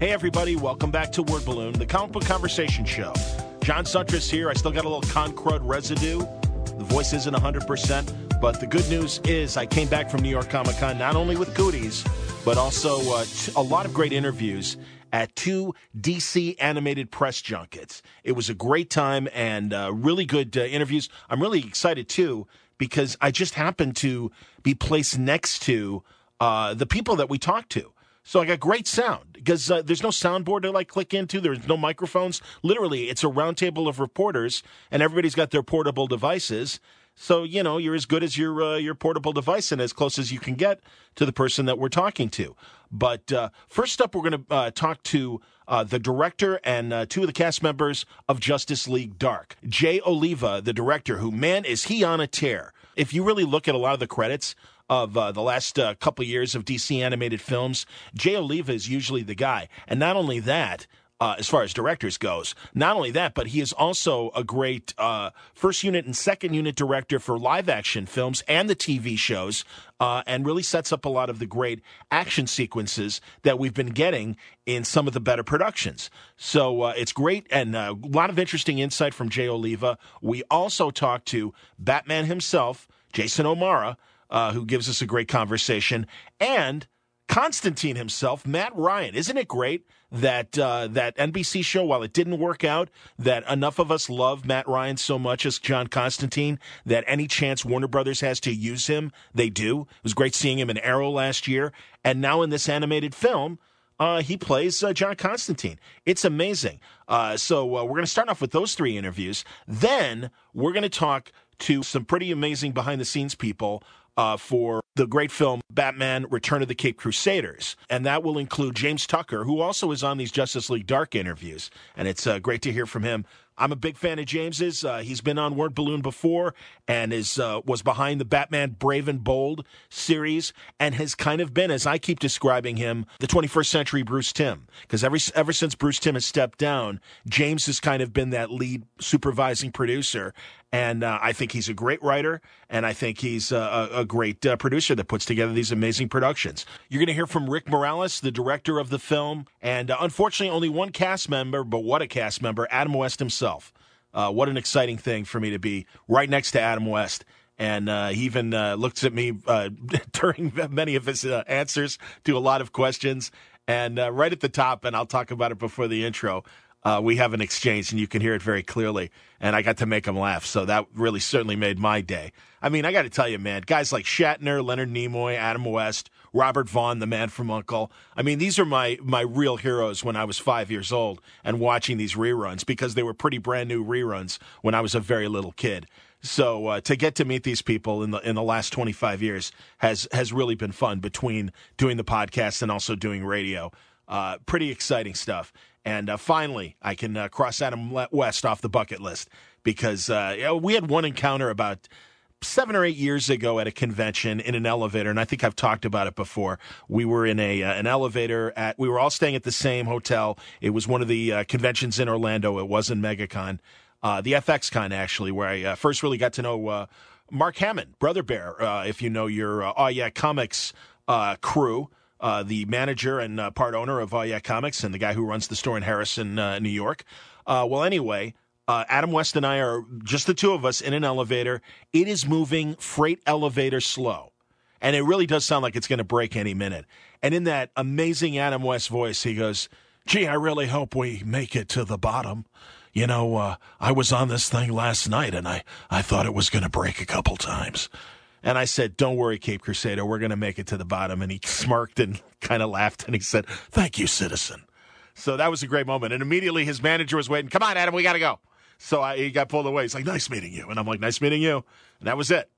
Hey, everybody, welcome back to Word Balloon, the comic book conversation show. John Siuntres here. I still got a little Concrud residue. The voice isn't 100%, but the good news is I came back from New York Comic Con not only with goodies, but also uh, t- a lot of great interviews at two DC animated press junkets. It was a great time and uh, really good uh, interviews. I'm really excited too because I just happened to be placed next to uh, the people that we talked to. So I got great sound because uh, there's no soundboard to like click into. There's no microphones. Literally, it's a roundtable of reporters, and everybody's got their portable devices. So you know you're as good as your uh, your portable device and as close as you can get to the person that we're talking to. But uh, first up, we're going to uh, talk to uh, the director and uh, two of the cast members of Justice League Dark. Jay Oliva, the director, who man is he on a tear. If you really look at a lot of the credits of uh, the last uh, couple years of DC animated films, Jay Oliva is usually the guy. And not only that, uh, as far as directors goes. Not only that, but he is also a great uh, first unit and second unit director for live action films and the TV shows, uh, and really sets up a lot of the great action sequences that we've been getting in some of the better productions. So uh, it's great and uh, a lot of interesting insight from Jay Oliva. We also talked to Batman himself, Jason O'Mara, uh, who gives us a great conversation, and Constantine himself, Matt Ryan. Isn't it great that uh, that NBC show, while it didn't work out, that enough of us love Matt Ryan so much as John Constantine that any chance Warner Brothers has to use him, they do. It was great seeing him in Arrow last year, and now in this animated film. Uh, he plays uh, John Constantine. It's amazing. Uh, so uh, we're going to start off with those three interviews. Then we're going to talk to some pretty amazing behind the scenes people uh, for the great film Batman Return of the Caped Crusaders. And that will include James Tucker, who also is on these Justice League Dark interviews. And it's uh, great to hear from him. I'm a big fan of James's. Uh, he's been on Word Balloon before and is uh, was behind the Batman Brave and Bold series and has kind of been, as I keep describing him, the 21st century Bruce Timm. Because ever ever since Bruce Timm has stepped down, James has kind of been that lead supervising producer. And uh, I think he's a great writer, and I think he's a, a great uh, producer that puts together these amazing productions. You're going to hear from Rick Morales, the director of the film, and uh, unfortunately, only one cast member, but what a cast member, Adam West himself. Uh, what an exciting thing for me to be right next to Adam West. And uh, he even uh, looks at me during many of his answers to a lot of questions. And right at the top, and I'll talk about it before the intro, uh, we have an exchange and you can hear it very clearly. And I got to make him laugh. So that really certainly made my day. I mean, I got to tell you, man, guys like Shatner, Leonard Nimoy, Adam West, Robert Vaughn, the man from Uncle. I mean, these are my, my real heroes when I was five years old and watching these reruns because they were pretty brand new reruns when I was a very little kid. So uh, to get to meet these people in the in the last 25 years has has really been fun between doing the podcast and also doing radio. Uh, pretty exciting stuff. And uh, finally, I can uh, cross Adam West off the bucket list because uh, we had one encounter about seven or eight years ago at a convention in an elevator, and I think I've talked about it before. We were in a uh, an elevator at. We were all staying at the same hotel. It was one of the uh, conventions in Orlando. It wasn't MegaCon, uh, the FXCon actually, where I uh, first really got to know uh, Mark Hammond, Brother Bear. Uh, if you know your Oh Yeah Comics crew uh, the manager and uh, part owner of Yeah Comics and the guy who runs the store in Harrison, uh, New York. Uh, well, anyway, uh, Adam West and I are just the two of us in an elevator. It is moving freight elevator slow. And it really does sound like it's going to break any minute. And in that amazing Adam West voice, he goes, Gee, I really hope we make it to the bottom. You know, I was on this thing last night and I, I thought it was going to break a couple times. And I said, Don't worry, Caped Crusader, we're going to make it to the bottom. And he smirked and kind of laughed and he said, Thank you, citizen. So that was a great moment. And immediately his manager was waiting, Come on, Adam, we got to go. So I, he got pulled away. He's like, Nice meeting you. And I'm like, Nice meeting you. And that was it.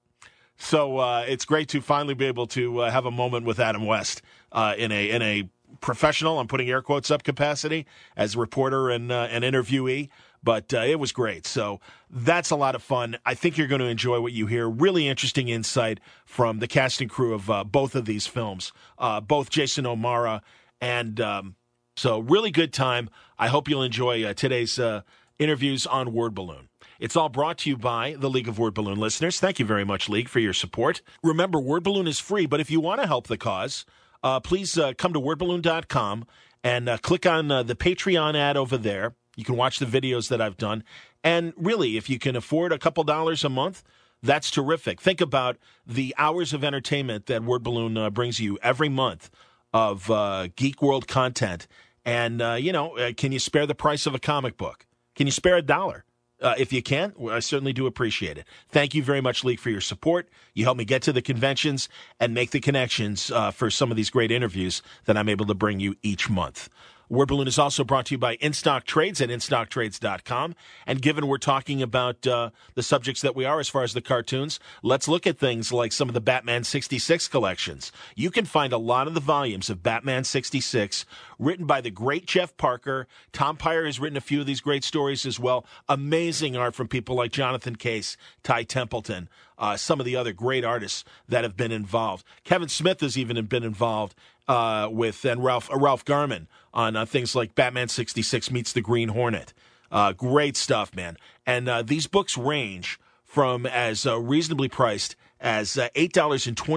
So uh, it's great to finally be able to uh, have a moment with Adam West uh, in a in a professional. I'm putting air quotes up capacity as reporter and uh, an interviewee but uh, it was great. So that's a lot of fun. I think you're going to enjoy what you hear. Really interesting insight from the casting crew of uh, both of these films, uh, both Jason O'Mara and um, so really good time. I hope you'll enjoy uh, today's uh, interviews on Word Balloon. It's all brought to you by the League of Word Balloon listeners. Thank you very much, League, for your support. Remember, Word Balloon is free, but if you want to help the cause, uh, please come to wordballoon.com and click on the Patreon ad over there. You can watch the videos that I've done. And really, if you can afford a couple dollars a month, that's terrific. Think about the hours of entertainment that Word Balloon uh, brings you every month of uh, Geek World content. And, uh, you know, uh, can you spare the price of a comic book? Can you spare a dollar? Uh, if you can, I certainly do appreciate it. Thank you very much, League, for your support. You help me get to the conventions and make the connections uh, for some of these great interviews that I'm able to bring you each month. Word Balloon is also brought to you by InStock Trades at InStockTrades.com. And given we're talking about uh, the subjects that we are as far as the cartoons, let's look at things like some of the Batman 66 collections. You can find a lot of the volumes of Batman 66 written by the great Jeff Parker. Tom Peyer has written a few of these great stories as well. Amazing art from people like Jonathan Case, Ty Templeton. Uh, some of the other great artists that have been involved. Kevin Smith has even been involved uh, with and Ralph uh, Ralph Garman on uh, things like Batman sixty six meets the Green Hornet. Uh, great stuff, man. And uh, these books range from as uh, reasonably priced as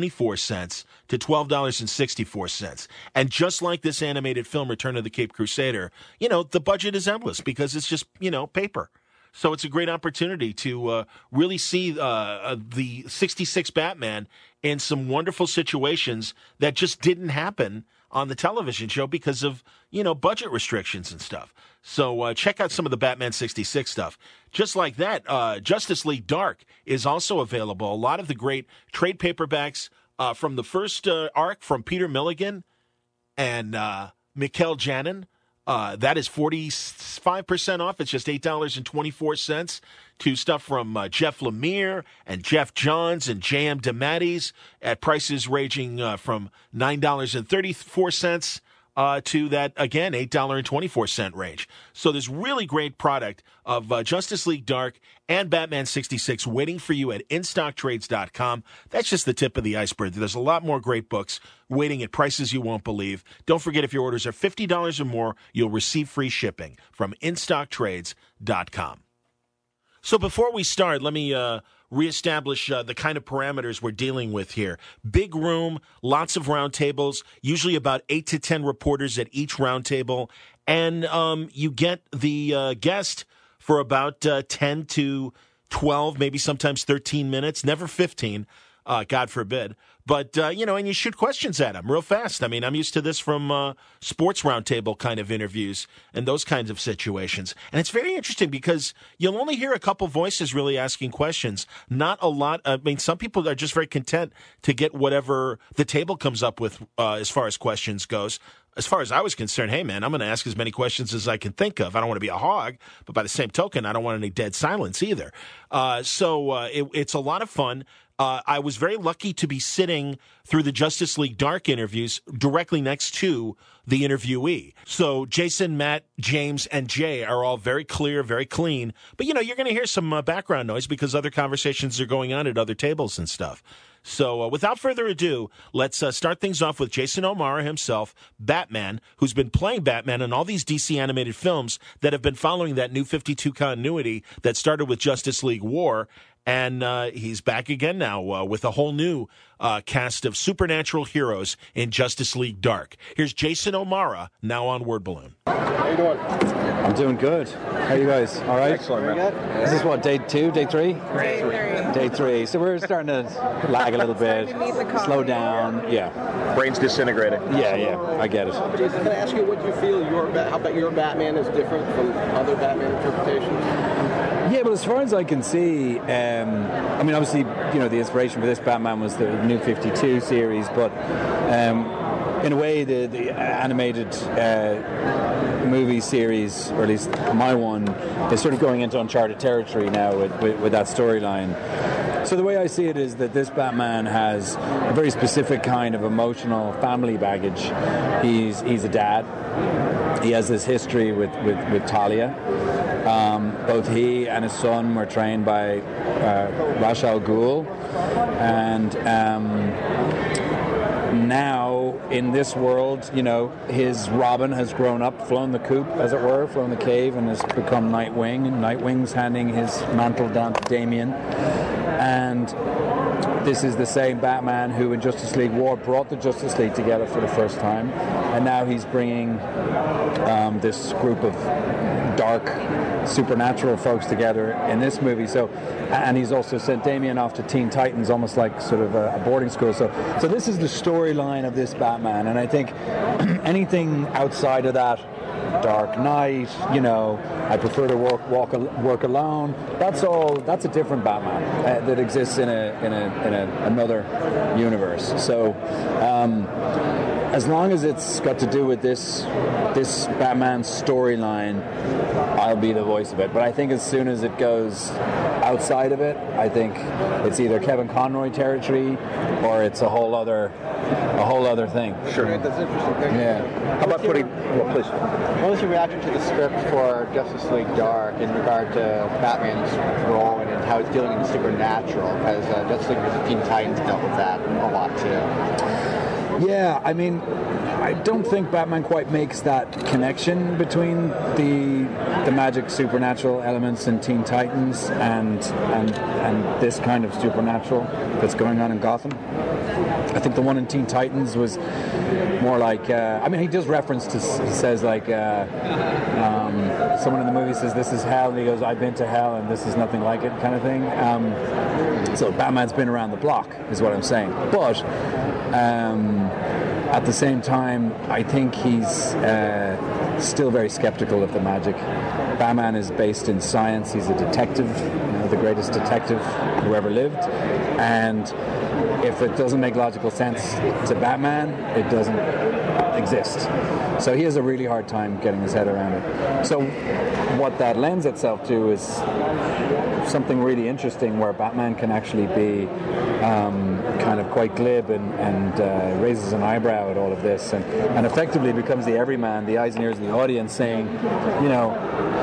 four cents to twelve dollars and sixty four cents. And just like this animated film, Return of the Caped Crusader, you know the budget is endless because it's just you know paper. So it's a great opportunity to uh, really see uh, uh, the 66 Batman in some wonderful situations that just didn't happen on the television show because of, you know, budget restrictions and stuff. So uh, check out some of the Batman 66 stuff. Just like that, uh, Justice League Dark is also available. A lot of the great trade paperbacks uh, from the first arc from Peter Milligan and uh, Mikel Janin uh, that is 45% off. It's just $8.24 to stuff from uh, Jeff Lemire and Geoff Johns and J.M. DeMatteis at prices ranging uh, from $9.34 uh, to that, again, $8.24 range. So there's really great product of uh, Justice League Dark and Batman 66 waiting for you at InStockTrades.com. That's just the tip of the iceberg. There's a lot more great books waiting at prices you won't believe. Don't forget, if your orders are $50 or more, you'll receive free shipping from InStockTrades.com. So before we start, let me uh, reestablish uh, the kind of parameters we're dealing with here. Big room, lots of roundtables, usually about eight to 10 reporters at each roundtable. And um, you get the uh, guest for about uh, 10 to 12, maybe sometimes 13 minutes, never 15, uh, God forbid. But, uh, you know, and you shoot questions at them real fast. I mean, I'm used to this from uh, sports roundtable kind of interviews and those kinds of situations. And it's very interesting because you'll only hear a couple voices really asking questions. Not a lot. I mean, some people are just very content to get whatever the table comes up with uh, as far as questions goes as far as I was concerned, hey man, I'm going to ask as many questions as I can think of. I don't want to be a hog, but by the same token, I don't want any dead silence either. Uh, so uh, it, it's a lot of fun. Uh, I was very lucky to be sitting through the Justice League Dark interviews directly next to the interviewee. So Jason, Matt, James, and Jay are all very clear, very clean. But you know, you're going to hear some uh, background noise because other conversations are going on at other tables and stuff. So, uh, without further ado, let's uh, start things off with Jason O'Mara himself, Batman, who's been playing Batman in all these DC animated films that have been following that new 52 continuity that started with Justice League War and uh, he's back again now uh, with a whole new uh, cast of supernatural heroes in Justice League Dark. Here's Jason O'Mara now on Word Balloon. How you doing? I'm doing good. How are you guys? All right. Excellent. Very good. Is what day two, day three? Day three. Day three. So we're starting to lag a little bit, slow down. Yeah. Brain's disintegrating. Yeah, yeah. I get it. Jason, can I ask you what you feel your how about your Batman is different from other Batman interpretations? Yeah, well, as far as I can see, um, I mean, obviously, you know, the inspiration for this Batman was the New 52 series, but um, in a way, the, the animated uh, movie series, or at least my one, is sort of going into uncharted territory now with, with, with that storyline. So the way I see it is that this Batman has a very specific kind of emotional family baggage. He's he's a dad. He has this history with, with, with Talia. Um, both he and his son were trained by uh, al Ghul, and um, now in this world, you know, his Robin has grown up, flown the coop, as it were, flown the cave, and has become Nightwing, and Nightwing's handing his mantle down to Damian. and this is the same Batman who in Justice League War brought the Justice League together for the first time, and now he's bringing um, this group of dark supernatural folks together in this movie. So, and he's also sent Damian off to Teen Titans, almost like sort of a, a boarding school. So, so this is the storyline of this Batman, and I think anything outside of that. Dark Knight, you know, I prefer to work walk work alone. That's all. That's a different Batman uh, that exists in a in a in a, another universe. So, um, as long as it's got to do with this this Batman storyline, I'll be the voice of it. But I think as soon as it goes outside of it, I think it's either Kevin Conroy territory or it's a whole other a whole other thing. Sure, that's interesting. Yeah. How about putting? Well, please. What was your reaction to the script for Justice League Dark in regard to Batman's role and how it's dealing in the supernatural? Because uh, Justice League vs. Teen Titans dealt with that a lot too. Yeah, I mean, I don't think Batman quite makes that connection between the the magic supernatural elements in Teen Titans and and and this kind of supernatural that's going on in Gotham. I think the one in Teen Titans was more like uh, I mean he does reference to says like uh, um, someone in the movie says this is hell and he goes I've been to hell and this is nothing like it kind of thing. Um, so Batman's been around the block is what I'm saying, but. Um, at the same time, I think he's uh, still very skeptical of the magic. Batman is based in science. He's a detective, you know, the greatest detective who ever lived, and if it doesn't make logical sense to Batman, it doesn't exist. So he has a really hard time getting his head around it. So what that lends itself to is something really interesting where Batman can actually be um, kind of quite glib and, and uh, raises an eyebrow at all of this and, and effectively becomes the everyman, the eyes and ears of the audience saying, you know,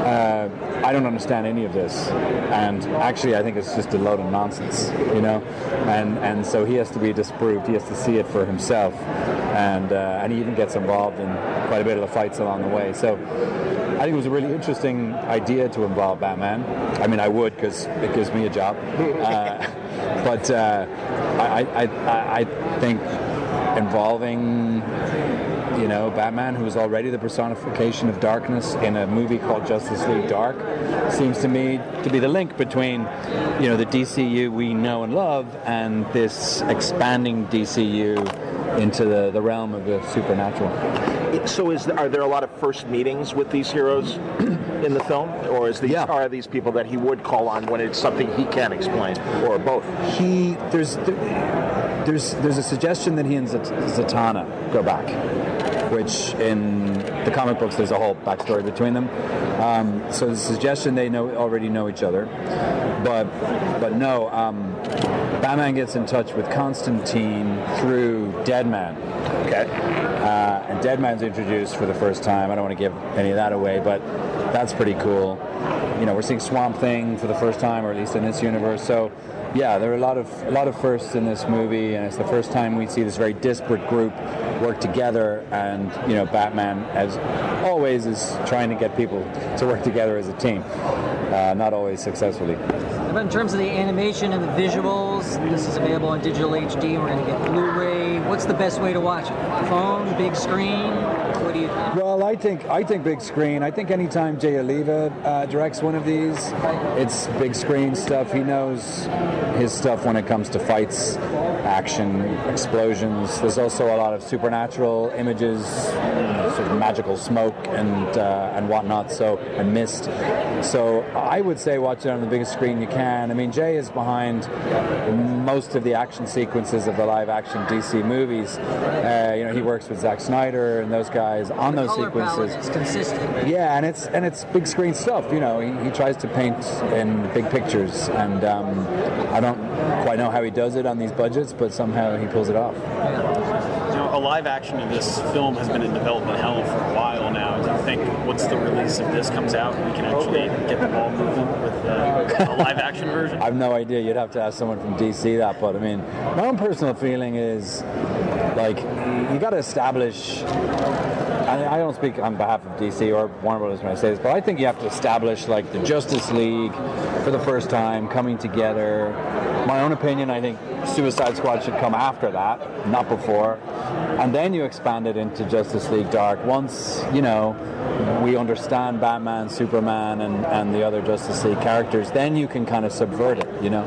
uh, I don't understand any of this. And actually, I think it's just a load of nonsense, you know? And, and so he has to be disproved. He has to see it for himself. And, uh, and he even gets involved in quite a bit of the fights along the way. So I think it was a really interesting idea to involve Batman. I mean, I would because it gives me a job. Uh, but uh, I, I, I think involving you know, Batman, who is already the personification of darkness in a movie called Justice League Dark, seems to me to be the link between, you know, the DCU we know and love and this expanding DCU into the, the realm of the supernatural. So, is are there a lot of first meetings with these heroes in the film, or is these Yeah. are these people that he would call on when it's something he can't explain, or both? He there's there's there's a suggestion that he and Zatanna go back, which in the comic books there's a whole backstory between them. Um, so the suggestion they know already know each other, but but no. Um, Batman gets in touch with Constantine through Deadman. Okay. Uh, and Deadman's introduced for the first time. I don't want to give any of that away, but that's pretty cool. You know, we're seeing Swamp Thing for the first time, or at least in this universe. So, yeah, there are a lot of a lot of firsts in this movie, and it's the first time we see this very disparate group work together. And you know, Batman, as always, is trying to get people to work together as a team, uh, not always successfully. But in terms of the animation and the visuals, this is available on digital HD. We're going to get Blu-ray. What's the best way to watch it? Phone, big screen. Do you think? Well, I think I think big screen. I think anytime Jay Oliva uh, directs one of these, it's big screen stuff. He knows his stuff when it comes to fights, action, explosions. There's also a lot of supernatural images, sort of magical smoke and uh, and whatnot. So and mist. So I would say watch it on the biggest screen you can. I mean, Jay is behind most of the action sequences of the live-action DC movies. Uh, you know, he works with Zack Snyder and those guys on those Color sequences. is consistent. Yeah, and it's and it's big screen stuff. You know, he, he tries to paint in big pictures, and um, I don't quite know how he does it on these budgets, but somehow he pulls it off. You know, a live action of this film has been in development hell for a while now. Do you think once the release of this comes out, we can actually get the ball moving with uh, a live action version? I have no idea. You'd have to ask someone from DC that, but I mean, my own personal feeling is like you got to establish. I, I don't speak on behalf of DC or Warner Brothers when I say this, but I think you have to establish like the Justice League for the first time coming together. My own opinion, I think Suicide Squad should come after that, not before, and then you expand it into Justice League Dark. Once you know we understand Batman, Superman, and, and the other Justice League characters, then you can kind of subvert it. You know,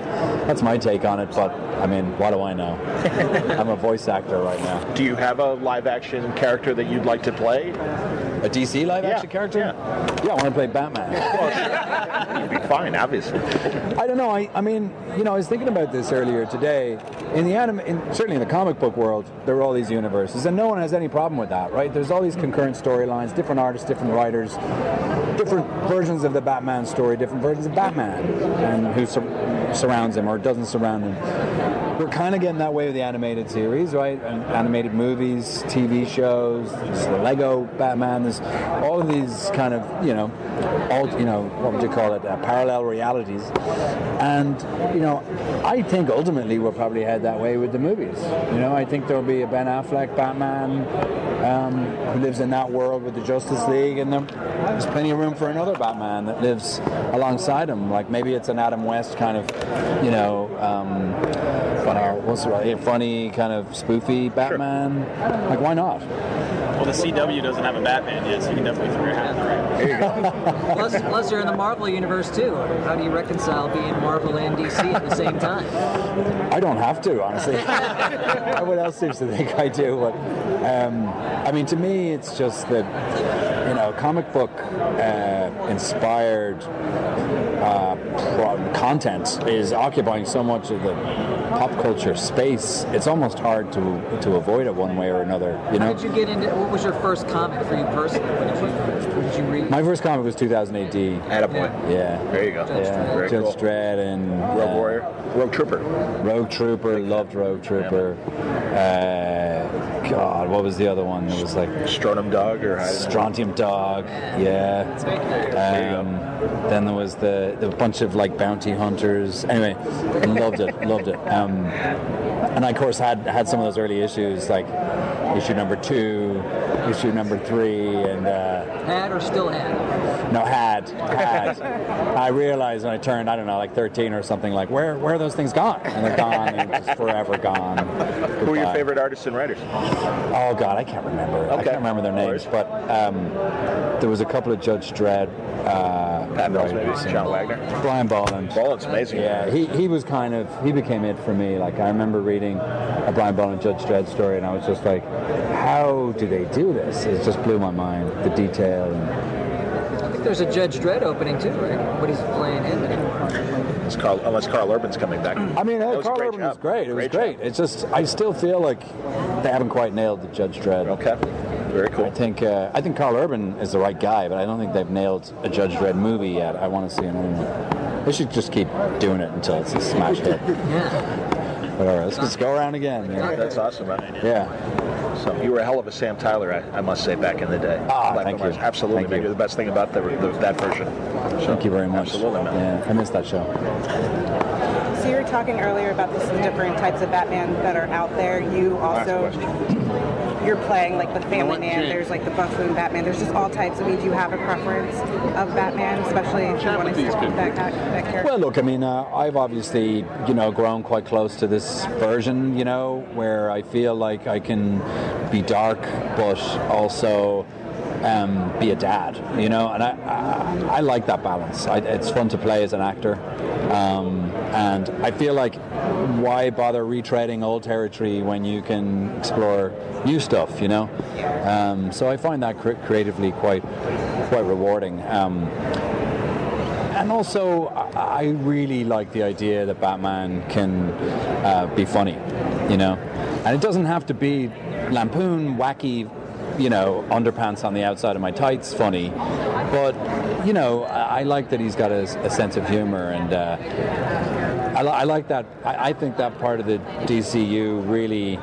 that's my take on it. But I mean, what do I know? I'm a voice actor right now. Do you have a live action character that you'd like to play? A DC live action Yeah, character? yeah. yeah, I want to play Batman. You'd be fine, obviously. I don't know. I, I mean, you know, I was thinking about this earlier today. In the anime, in, certainly in the comic book world, there are all these universes, and no one has any problem with that, right? There's all these concurrent storylines, different artists, different writers, different versions of the Batman story, different versions of Batman, and who sur- surrounds him or doesn't surround him. We're kind of getting that way with the animated series, right? And animated movies, TV shows, the Lego Batman. There's all of these kind of, you know, you know, what would you call it? Uh, parallel realities. And you know, I think ultimately we'll probably head that way with the movies. You know, I think there'll be a Ben Affleck Batman um, who lives in that world with the Justice League, and there, there's plenty of room for another Batman that lives alongside him. Like maybe it's an Adam West kind of, you know. Um, uh, what's right? a funny kind of spoofy Batman. Like, why not? Well, the CW doesn't have a Batman yet, so you can definitely throw your hat in the ring. There you go. Plus, plus, you're in the Marvel universe too. How do you reconcile being Marvel and DC at the same time? I don't have to, honestly. what else seems to think I do? But um, I mean, to me, it's just that you know, comic book uh, inspired uh, pro- content is occupying so much of the pop culture space. It's almost hard to to avoid it one way or another. You How know. did you get into? What was your first comic for you personally? What did you, what did you read? My first comic was 2000 AD. Attaboy. Yeah. There you go. Yeah, Very Judge cool. Dredd and Rogue uh, Warrior. Rogue Trooper. Rogue Trooper, loved Rogue Trooper. Uh, God, what was the other one? It was like Stronum Dog or Strontium Dog. Yeah. Um, then there was the, the bunch of like bounty hunters. Anyway, loved it, loved it. Um, and I of course had had some of those early issues, like issue number two, issue number three, and. Uh, Had or still had? no, had, had. I realized when I turned, I don't know, like 13 or something, like where where are those things gone? And they're gone, and just forever gone. Who are your favorite artists and writers? Oh God, I can't remember. I Okay. can't remember their names, but um, there was a couple of Judge Dredd. Uh, Pat Mills, maybe John Wagner. Brian Bolland. Bolland's amazing. Yeah, he, he was kind of he became it for me. Like I remember reading a Brian Bolland Judge Dredd story, and I was just like, how do they do this? It just blew my mind. The detail. And, I think there's a Judge Dredd opening too, right? But he's playing him anymore. It's Carl, unless Carl Urban's coming back. I mean, That was a Carl great Urban job. was great. It was Great great. job. It's just I still feel like they haven't quite nailed the Judge Dredd. Okay. Very cool. I think uh, I think Carl Urban is the right guy, but I don't think they've nailed a Judge Dredd movie yet. I want to see another one. They should just keep doing it until it's a smash hit. Yeah. But all right, let's just go around again. Yeah. That's awesome, man. yeah. So you were a hell of a Sam Tyler, I, I must say, back in the day. Ah, Black thank and you. Absolutely, Thank man. you. The best thing about the, the, that version. So, Thank you very much. Absolutely, man. Yeah, I missed that show. So you were talking earlier about the different types of Batman that are out there. You also you're playing like the Family Man. There's like the buffoon Batman. There's just all types. I mean, do you have a preference of Batman, especially if you want to stick with that, that character? Well, look, I mean, uh, I've obviously, you know, grown quite close to this version, you know, where I feel like I can be dark, but also um, be a dad, you know, and I, I, I like that balance. I, it's fun to play as an actor, um, and I feel like why bother retreading old territory when you can explore new stuff, you know? Um, so I find that cre- creatively quite, quite rewarding. Um, and also, I I really like the idea that Batman can uh, be funny, you know, and it doesn't have to be lampoon, wacky, you know, underpants on the outside of my tights, funny. But you know, I, I like that he's got a, a sense of humor, and uh, I, li- I like that. I, I think that part of the DCU really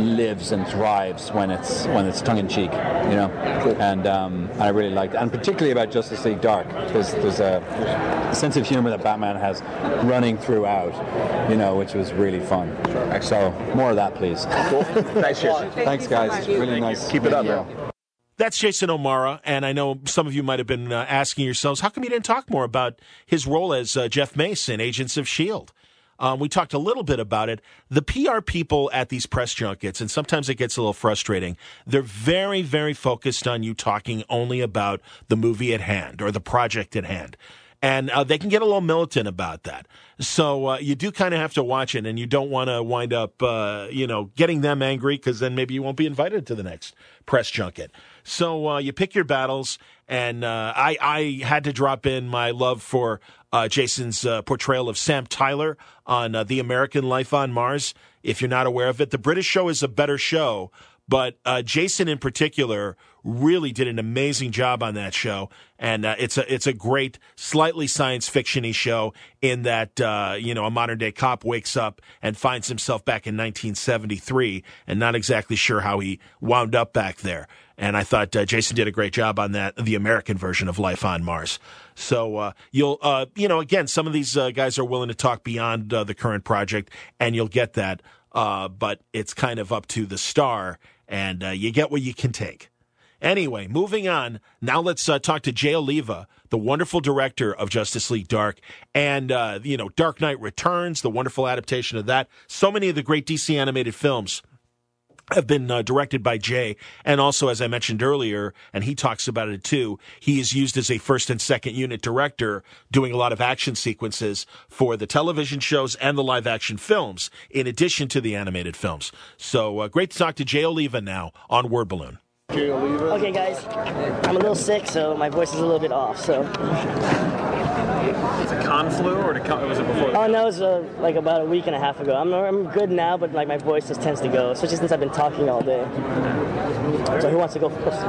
lives and thrives when it's when it's tongue in cheek, you know. And um, I really liked, it. and particularly about Justice League Dark. There's there's a sense of humor that Batman has running throughout, you know, which was really fun. So more of that, please. Cool. Thanks, Jason. Thanks, guys. Really nice. Keep it up, meeting man. That's Jason O'Mara, and I know some of you might have been uh, asking yourselves, how come you didn't talk more about his role as uh, Jeff in Agents of S.H.I.E.L.D.? Um, we talked a little bit about it. The PR people at these press junkets, and sometimes it gets a little frustrating, they're very, very focused on you talking only about the movie at hand or the project at hand. And uh, they can get a little militant about that. So uh, you do kind of have to watch it, and you don't want to wind up, uh, you know, getting them angry because then maybe you won't be invited to the next press junket. So uh, you pick your battles, and uh, I, I had to drop in my love for uh, Jason's uh, portrayal of Sam Tyler on uh, The American Life on Mars. If you're not aware of it, the British show is a better show, but uh, Jason in particular really did an amazing job on that show, and uh, it's a it's a great, slightly science fictiony show in that uh, you know a modern day cop wakes up and finds himself back in 1973 and not exactly sure how he wound up back there. And I thought uh, Jason did a great job on that, the American version of Life on Mars. So uh, you'll, uh, you know, again, some of these uh, guys are willing to talk beyond the current project, and you'll get that. But it's kind of up to the star, and you get what you can take. Anyway, moving on. Now let's uh, talk to Jay Oliva, the wonderful director of Justice League Dark, and uh, you know Dark Knight Returns, the wonderful adaptation of that. So many of the great DC animated films have been uh, directed by Jay, and also as I mentioned earlier, and he talks about it too. He is used as a first and second unit director, doing a lot of action sequences for the television shows and the live action films, in addition to the animated films. So uh, great to talk to Jay Oliva now on Word Balloon. Okay, guys, I'm a little sick, so my voice is a little bit off. So, It's a con flu or come- was it before? oh no, it was uh, like about a week and a half ago. I'm I'm good now, but like my voice just tends to go, especially since I've been talking all day. So, who wants to go first?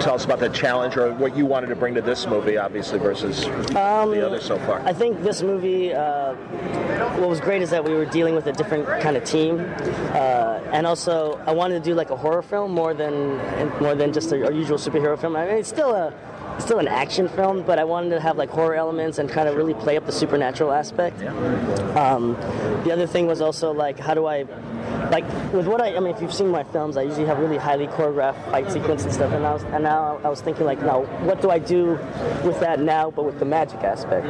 Tell us about the challenge or what you wanted to bring to this movie, obviously, versus the others so far. I think this movie, uh, what was great is that we were dealing with a different kind of team, uh, and also I wanted to do like a horror film more than more than just a, a usual superhero film. I mean, it's still a it's still an action film, but I wanted to have like horror elements and kind of really play up the supernatural aspect. Um, the other thing was also like, how do I, like, with what I, I mean, if you've seen my films, I usually have really highly choreographed fight sequence and stuff, and, I was, and now I was thinking like, now what do I do with that now, but with the magic aspect?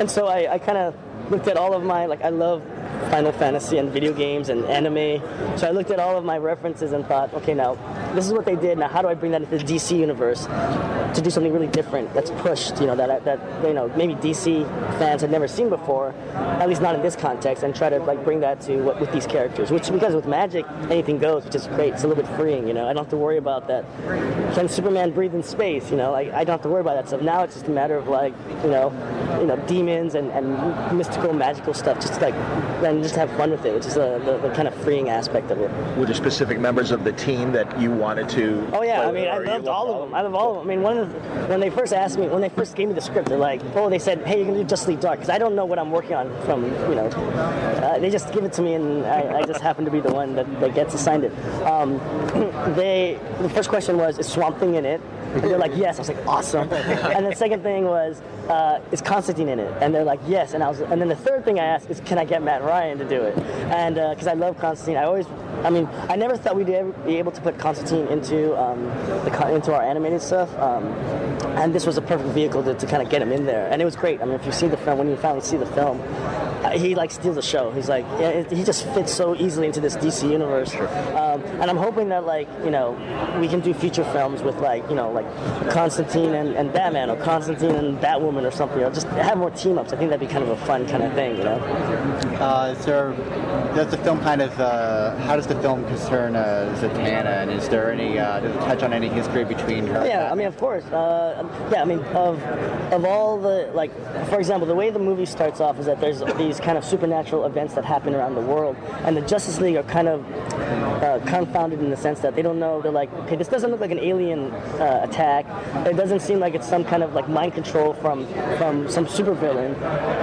And so I, I kind of looked at all of my, like, I love Final Fantasy and video games and anime, so I looked at all of my references and thought, okay, now this is what they did. Now how do I bring that into the DC universe to do something really different that's pushed, you know, that that you know maybe DC fans had never seen before, at least not in this context, and try to like bring that to what with these characters. Which because with Magic anything goes, which is great. It's a little bit freeing, you know. I don't have to worry about that. Can Superman breathe in space? You know, like I don't have to worry about that stuff. Now it's just a matter of like you know, you know, demons and, and mystical, magical stuff. Just like and just have fun with it, which is uh, the, the kind of freeing aspect of it. Were there specific members of the team that you wanted to? Oh yeah, I mean, I loved all of them. I love all of them. I mean, one of the, when they first asked me, when they first gave me the script, they're like, "Oh, they said, hey, you can do Just League Dark," because I don't know what I'm working on from, you know, uh, they just give it to me, and I, I just happen to be the one that, that gets assigned it. Um, they, the first question was, "Is Swamp Thing in it?" And they're like, "Yes." I was like, "Awesome." and the second thing was, uh, "Is Constantine in it?" And they're like, "Yes." And I was, and then the third thing I asked is, "Can I get Matt Ryan to do it?" And because I love Constantine, I always, I mean, I never thought we'd ever be able to put Constantine into um, the into our animated stuff. Um, and this was a perfect vehicle to, to kind of get him in there, and it was great. I mean, if you see the film, when you finally see the film, uh, he like steals the show. He's like, it, he just fits so easily into this DC universe. Um, and I'm hoping that like you know we can do feature films with like you know like Constantine and, and Batman or Constantine and Batwoman or something. Or just have more team ups. I think that'd be kind of a fun kind of thing, you know. Uh, is there, does the film kind of, uh, how does the film concern uh, Zatanna, and is there any, uh, does it touch on any history between her? Yeah, I mean, of course. Uh, yeah, I mean, of of all the like, for example, the way the movie starts off is that there's these kind of supernatural events that happen around the world, and the Justice League are kind of uh, confounded in the sense that they don't know. They're like, okay, this doesn't look like an alien uh, attack. It doesn't seem like it's some kind of like mind control from from some supervillain.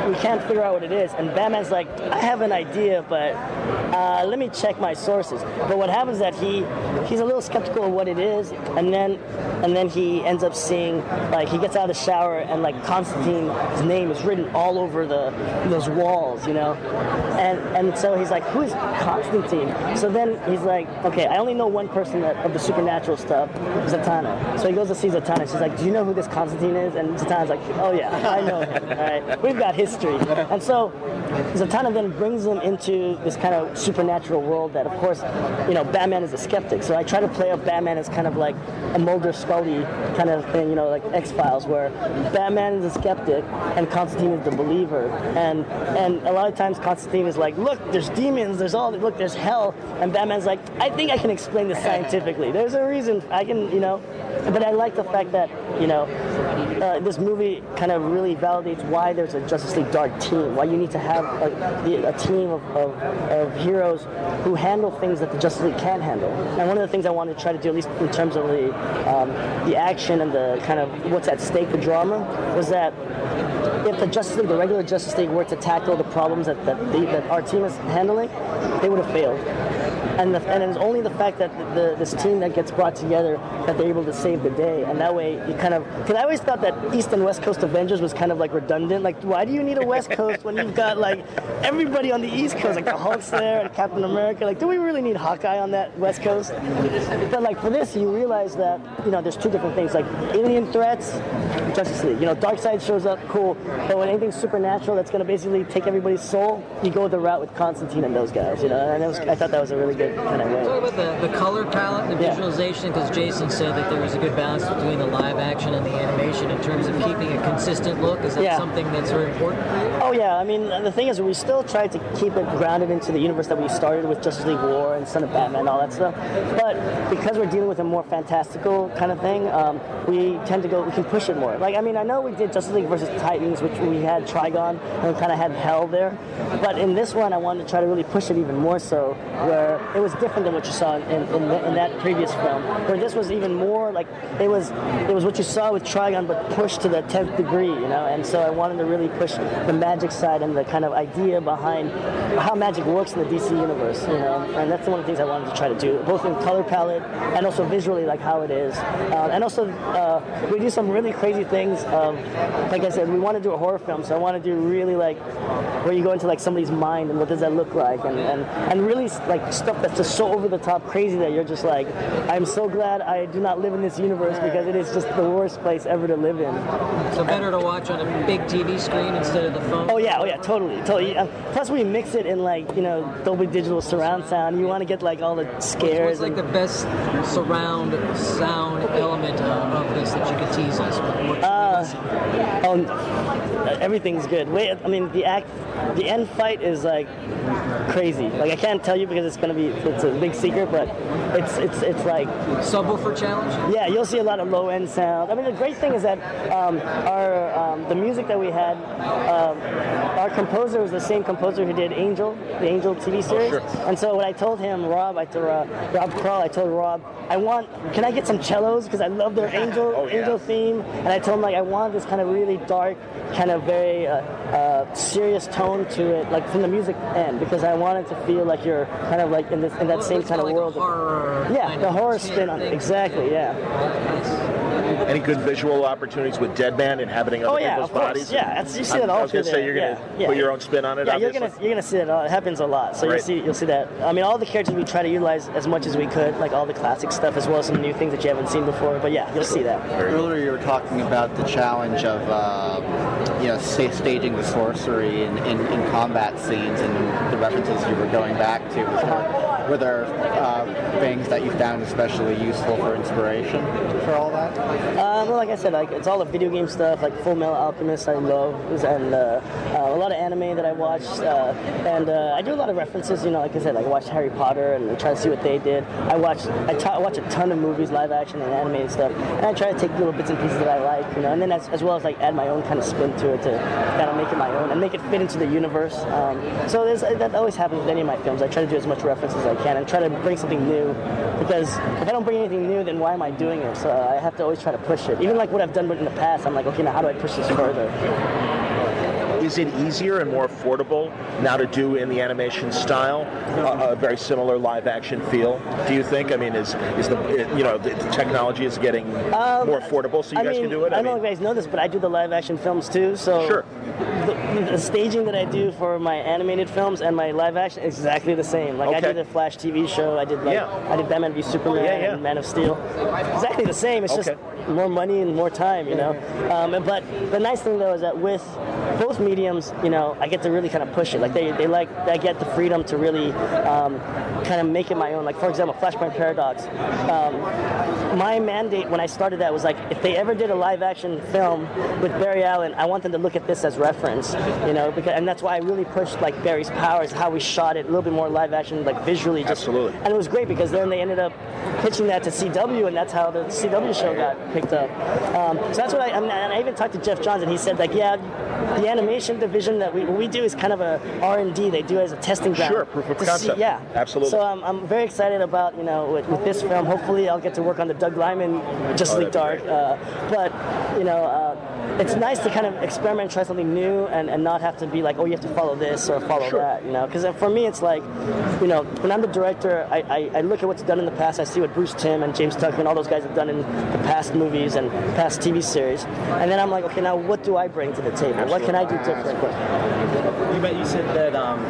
We can't figure out what it is. And Batman's like, I have an idea, but uh, let me check my sources. But what happens is that he he's a little skeptical of what it is, and then and then he ends up seeing like he gets out of the shower and like Constantine's name is written all over the those walls, you know, and and so he's like, who is Constantine? So then he's like, okay, I only know one person that, of the supernatural stuff, Zatanna. So he goes to see Zatanna. She's like, do you know who this Constantine is? And Zatanna's like, oh yeah, I know him. All right, we've got history. And so Zatanna then brings them into this kind of supernatural world that, of course, you know, Batman is a skeptic. So I try to play up Batman as kind of like a Mulder Scully kind of thing, you know, like X Files, where Batman is a skeptic and Constantine is the believer. And and a lot of times Constantine is like, look, there's demons, there's all, look, there's hell, and Batman's like, I think I can explain this scientifically. There's a reason I can, you know. But I like the fact that you know uh, this movie kind of really validates why there's a Justice League Dark team, why you need to have a, a team of, of, of, heroes who handle things that the Justice League can't handle. And one of the things I wanted to try to do, at least in terms of the um, the action and the kind of what's at stake, the drama, was that if the Justice League, the regular Justice League, were to tackle the problems that, that, the, that our team is handling, they would have failed and the, and it's only the fact that the, the, this team that gets brought together that they're able to save the day, and that way you kind of because I always thought that East and West Coast Avengers was kind of like redundant. Like, why do you need a West Coast when you've got like everybody on the East Coast, like the Hulk's there and Captain America? Like, do we really need Hawkeye on that West Coast? But like for this, you realize that you know there's two different things, like alien threats, Justice League. You know, Darkseid shows up, cool, but when anything supernatural that's going to basically take everybody's soul, you go the route with Constantine and those guys. You know, and was, I thought that was a really good way. Talk about the, the color palette, the yeah. visualization, because Jason said that there was a good balance between the live action and the animation in terms of keeping a consistent look. Is that yeah. something that's very important for you? Oh yeah, I mean the thing is we still tried to keep it grounded into the universe that we started with Justice League War and Son of Batman, and all that stuff. But because we're dealing with a more fantastical kind of thing, um, we tend to go we can push it more. Like I mean I know we did Justice League versus Titans, which we had Trigon and we kind of had Hell there, but in this one I wanted to try to really push it even more so, where it was different than what you saw in, in, the, in, that previous film. Where this was even more like it was it was what you saw with Trigon, but pushed to the tenth degree, you know. And so I wanted to really push the magic side and the kind of idea behind how magic works in the DC universe, you know. And that's one of the things I wanted to try to do, both in color palette and also visually, like how it is. Uh, and also uh, we do some really crazy things. Um, like I said, we want to do a horror film, so I want to do really like where you go into like somebody's mind and what does that look like, and and, and really like stuff that's just so over the top crazy that you're just like, I'm so glad I do not live in this universe because it is just the worst place ever to live in. So better to watch on a big TV screen instead of the phone. Oh yeah, oh yeah, totally, totally. Um, plus we mix it in like you know Dolby Digital surround sound. You want to get like all the scares. What's like the best surround sound element of, of this that you could tease us? Uh, oh, everything's good. Wait, I mean the act, the end fight is like crazy. Like I can't tell you because it's gonna be it's a big secret, but it's it's it's like subwoofer challenge. Yeah, you'll see a lot of low end sound. I mean, the great thing is that um, our um, the music that we had, um, our composer was the same composer who did Angel, the Angel TV series. Oh, sure. And so when I told him, Rob, I told uh, Rob Kral, I told Rob, I want, can I get some cellos because I love their Angel oh, yeah. Angel theme, and I told him like I want this kind of really dark, kind of very uh, uh, serious tone to it, like from the music end, because I wanted to feel like you're kind of like in this in that well, same kind of like world. Horror yeah, the horror spin on it. Exactly. Yeah. Any good visual opportunities with Deadman inhabiting other oh, yeah, people's bodies? Yeah, you see that all I was going to say you're going to yeah, put your own spin on it. Yeah, obviously. you're going to you're going to see it. It happens a lot. So right. you'll see you'll see that. I mean, all the characters we try to utilize as much as we could, like all the classic stuff as well as some new things that you haven't seen before. But yeah, you'll see that. Earlier, you were talking about the challenge of uh, you know staging the sorcery in, in, in, combat scenes and the references you were going back to. Uh-huh were there uh, things that you found especially useful for inspiration for all that? Uh, well, like I said, like it's all the video game stuff, like Full Metal Alchemist. I love, and uh, uh, a lot of anime that I watched, uh, and I do a lot of references. You know, like I said, like I watched Harry Potter and try to see what they did. I watch, I, t- I watch a ton of movies, live action and animated stuff, and I try to take little bits and pieces that I like, you know, and then as, as well as like add my own kind of spin to it to kind of make it my own and make it fit into the universe. Um, so that always happens with any of my films. I try to do as much reference as I can and try to bring something new, because if I don't bring anything new, then why am I doing it? So uh, I have to always try to push it. Even like what I've done in the past, I'm like, okay, now how do I push this further? Is it easier and more affordable now to do in the animation style a, a very similar live action feel? Do you think? I mean, is is the you know the, technology is getting Um, more affordable so you I guys mean, can do it? I, I don't know if you guys know this, but I do the live action films too. So Sure. the, the staging that I do for my animated films and my live action is exactly the same. Like I did the Flash TV show. I did like Yeah. I did Batman v Superman Yeah, yeah. and Man of Steel. Exactly the same. It's Okay. just more money and more time, you know. Um, and- but the nice thing though is that with both mediums, you know, I get to really kind of push it. Like they, they like I get the freedom to really um, kind of make it my own. Like for example, Flashpoint Paradox. Um, my mandate when I started that was like, if they ever did a live action film with Barry Allen, I want them to look at this as reference, you know, because and that's why I really pushed like Barry's powers, how we shot it, a little bit more live action, like visually. Just, Absolutely. And it was great because then they ended up pitching that to CW, and that's how the CW show got picked up. Um, so that's what I, and I even talked to Jeff Johns, and he said like, yeah, the animation division that we, what we do is kind of a R&D. They do it as a testing ground. Sure, proof of to see- concept. yeah, Absolutely. So um, I'm very excited about you know with, with this film. Hopefully, I'll get to work on the Doug Liman Justice Oh, League Dark. Uh, but you know, uh, it's nice to kind of experiment, try something new, and, and not have to be like, oh, you have to follow this or follow Sure. that. You know, because for me, it's like, you know, when I'm the director, I, I, I look at what's done in the past. I see what Bruce Timm and James Tucker and all those guys have done in the past movies and past TV series, and then I'm like, okay, now what do I bring to the table? What can I do different? You, bet you said that um,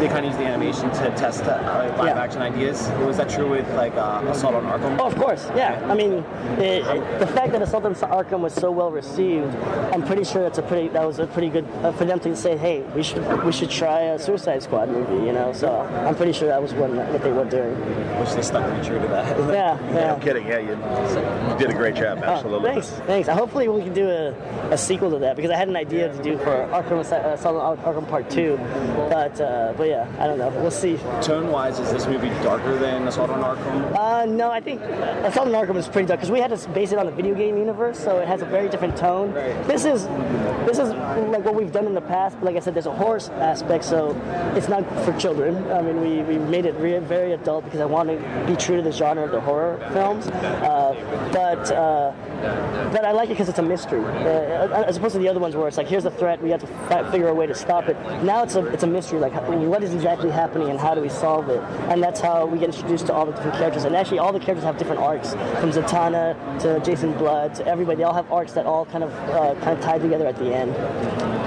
they kind of use the animation to test uh, live Yeah. action ideas. Was that true with like uh, Assault on Arkham? Oh, of course, yeah. I mean, it, it- the fact that Assault on Arkham was so well received, I'm pretty sure it's a pretty that was a pretty good uh, for them to say, hey, we should we should try a Suicide Squad movie, you know. So I'm pretty sure that was what, what they were doing. Which they stuck pretty true to that. Yeah, yeah. I'm kidding. Yeah, you, you did a great job. Oh, Absolutely. thanks, thanks. Uh, Hopefully we can do a, a sequel to that because I had an idea to do for Arkham Asy- uh, Arkham Part Two, but uh, but yeah, I don't know. We'll see. Tone-wise, is this movie darker than Assault on Arkham? Uh, no, I think Assault on Arkham is pretty dark because we had to base it on the video game universe, so it has a very different tone. This is this is like what we've done in the past, but like I said, there's a horror aspect, so it's not for children. I mean, we, we made it re- very adult because I want to be true to the genre of the horror films, uh, but. Uh, but I like it because it's a mystery, uh, as opposed to the other ones where it's like, here's a threat, we have to fi- figure a way to stop it. Now it's a it's a mystery, like what is exactly happening and how do we solve it? And that's how we get introduced to all the different characters. And actually, all the characters have different arcs, from Zatanna to Jason Blood to everybody. They all have arcs that all kind of uh, kind of tie together at the end.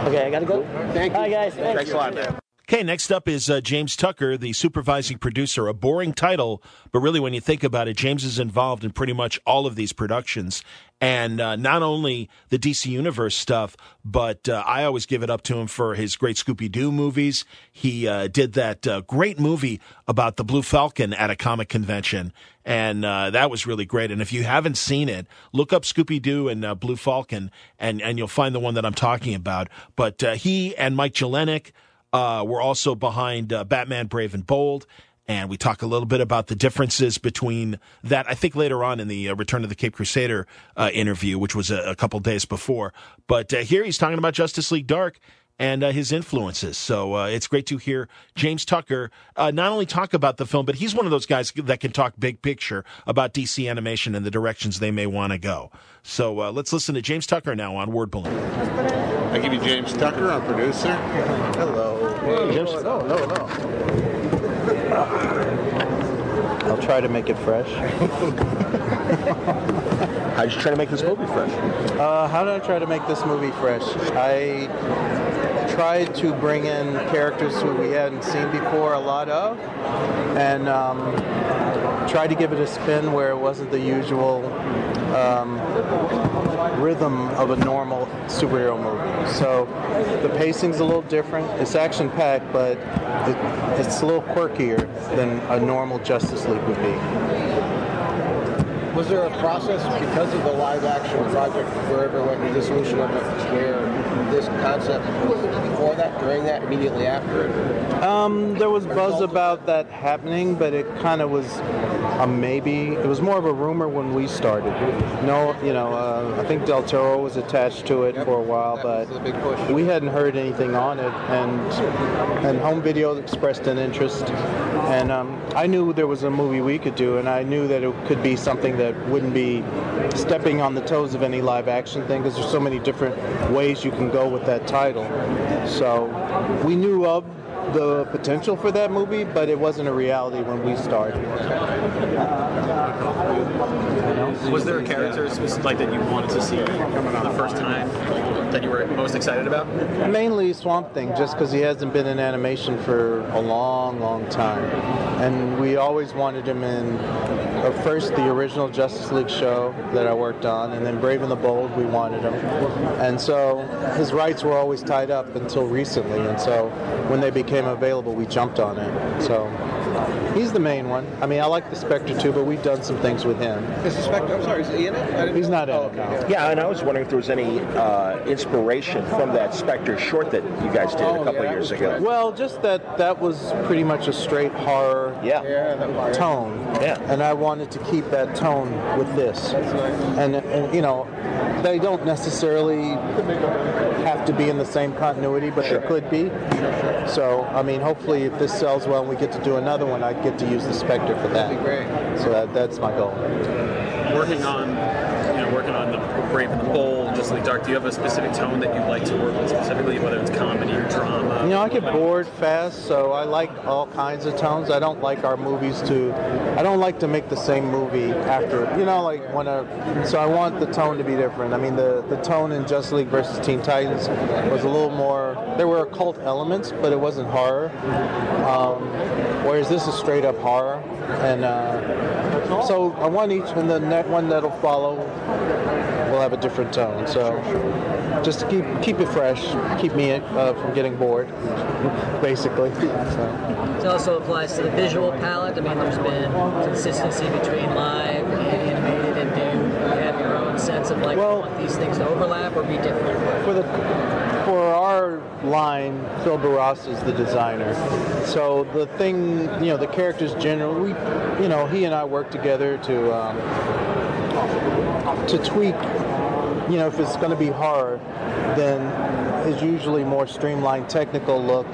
Okay, I gotta go. Thank you. All right, guys. Thanks. Thanks a lot, man. Okay, next up is uh, James Tucker, the supervising producer. A boring title, but really, when you think about it, James is involved in pretty much all of these productions. And uh, not only the DC Universe stuff, but uh, I always give it up to him for his great Scooby Doo movies. He uh, did that uh, great movie about the Blue Falcon at a comic convention. And uh, that was really great. And if you haven't seen it, look up Scooby Doo and Blue Falcon, and, and you'll find the one that I'm talking about. But he and Mike Jelenic, uh, we're also behind uh, Batman Brave and Bold. And we talk a little bit about the differences between that. I think later on in the uh, Return of the Caped Crusader uh, interview, which was a, a couple days before. But uh, here he's talking about Justice League Dark and uh, his influences. So it's great to hear James Tucker not only talk about the film, but he's one of those guys that can talk big picture about DC animation and the directions they may want to go. So let's listen to James Tucker now on Word Balloon. I give you James Tucker, our producer. Hello. James. No, no, no. I'll try to make it fresh. How'd you try to make this movie fresh? Uh, how did I try to make this movie fresh? I tried to bring in characters who we hadn't seen before a lot of, and um, tried to give it a spin where it wasn't the usual um, rhythm of a normal superhero movie. So the pacing's a little different. It's action packed, but it, it's a little quirkier than a normal Justice League would be. Was there a process because of the live action project wherever went the dissolution of it, where this concept was it before that, during that, immediately after it? Um, there was buzz about that happening, but it kind of was a maybe. It was more of a rumor when we started. No, you know, uh, I think Del Toro was attached to it for a while, but we hadn't heard anything on it, and and home video expressed an interest, and um, I knew there was a movie we could do, and I knew that it could be something that wouldn't be stepping on the toes of any live action thing because there's so many different ways you can go with that title. So we knew of the potential for that movie, but it wasn't a reality when we started. Was there a character like that you wanted to see coming on for the first time that you were most excited about? Mainly Swamp Thing, just because he hasn't been in animation for a long, long time. And we always wanted him in uh, first the original Justice League show that I worked on, and then Brave and the Bold, we wanted him. And so his rights were always tied up until recently, and so when they became available, we jumped on it. So he's the main one. I mean, I like the Spectre too, but we've done some things with him. Is the Spectre, I'm sorry, is he in it? I didn't- He's not in Oh, it, no. Yeah, and I was wondering if there was any uh, inspiration from that Spectre short that you guys did Oh, a couple yeah, that years was ago. Well, just that that was pretty much a straight horror Yeah. Yeah, that was tone. Yeah. And I wanted to keep that tone with this. And, and you know, they don't necessarily have to be in the same continuity, but they could be. So, I mean, hopefully, if this sells well and we get to do another one, I get to use the Spectre for that. great. So that, that's my goal. Working on, working on the Bold, Just Like Dark. Do you have a specific tone that you like to work with specifically, whether it's comedy or drama? You know, I get bored fast, so I like all kinds of tones. I don't like our movies to, I don't like to make the same movie after, you know, like when a, so I want the tone to be different. I mean, the, the tone in Justice League versus Teen Titans was a little more, there were occult elements, but it wasn't horror. Um, whereas this is straight up horror. And uh, so I want each, and the next one that'll follow will have a different tone. So just to keep keep it fresh, keep me uh, from getting bored, basically. So. It also applies to the visual palette. I mean, there's been consistency between live and animated, and do you have your own sense of like, Well- want these things to overlap or be different? For the for our line, Phil Bourassa is the designer. So the thing, you know, the characters generally, we, you know, he and I work together to um, to tweak. You know, if it's going to be horror, then it's usually more streamlined technical look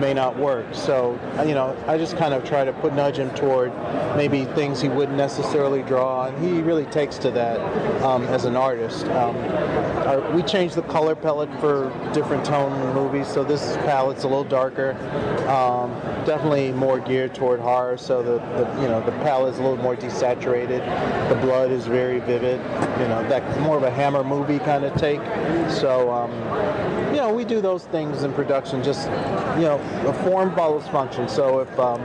may not work. So, you know, I just kind of try to put nudge him toward maybe things he wouldn't necessarily draw, and he really takes to that um, as an artist. Um, our, we changed the color palette for different tone movies, so this palette's a little darker, um, definitely more geared toward horror. So the, the you know the palette is a little more desaturated. The blood is very vivid. You know that more of a Hammer movie kind of take. So. Um, you know, we do those things in production. Just, you know, a form follows function. So if um,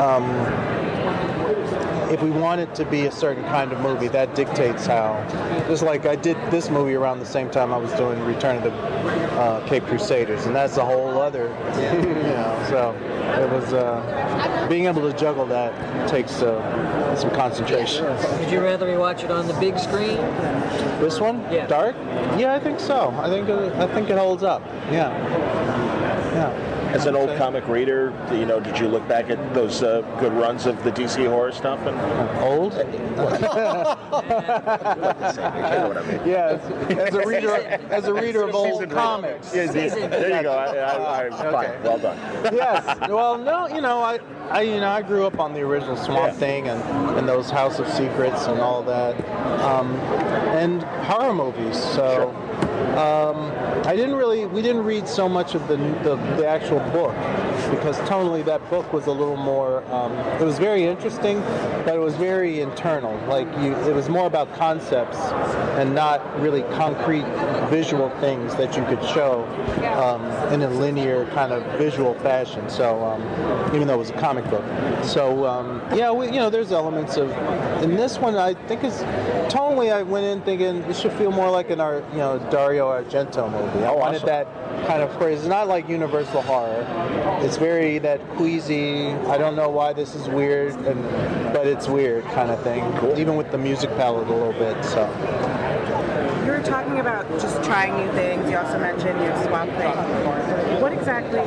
um, if we want it to be a certain kind of movie, that dictates how. Just like I did this movie around the same time I was doing Return of the uh, Caped Crusaders, and that's a whole other, you know. So it was uh, being able to juggle that takes uh, some concentration. Would you rather we watch it on the big screen? This one, Yeah. Dark. Yeah, I think so. I think it, I think it holds up. Yeah. Yeah. As an old comic reader, you know, did you look back at those uh, good runs of the DC horror stuff? And Old? you know what I mean? Yes. As a reader, as a reader of old comics. Yeah, there you go. I, I, I, fine. Well done. yes. Well, no, you know, I, I, you know, I grew up on the original Swamp Thing and, and those House of Secrets and all that, um, and horror movies. So, Um, I didn't really, we didn't read so much of the, the, the actual book because tonally that book was a little more, um, it was very interesting, but it was very internal. Like you, it was more about concepts and not really concrete visual things that you could show um, in a linear kind of visual fashion. So um, even though it was a comic book, so um, yeah, we, you know, there's elements of. In this one, I think it's tonally. I went in thinking it should feel more like an art, you know, Dario Argento movie. I wanted awesome. that kind of phrase. It's not like Universal horror. It's very that queasy. I don't know why this is weird, and but it's weird kind of thing. Even with the music palette a little bit. So. You were talking about just trying new things. You also mentioned you have Swamp Thing. What exactly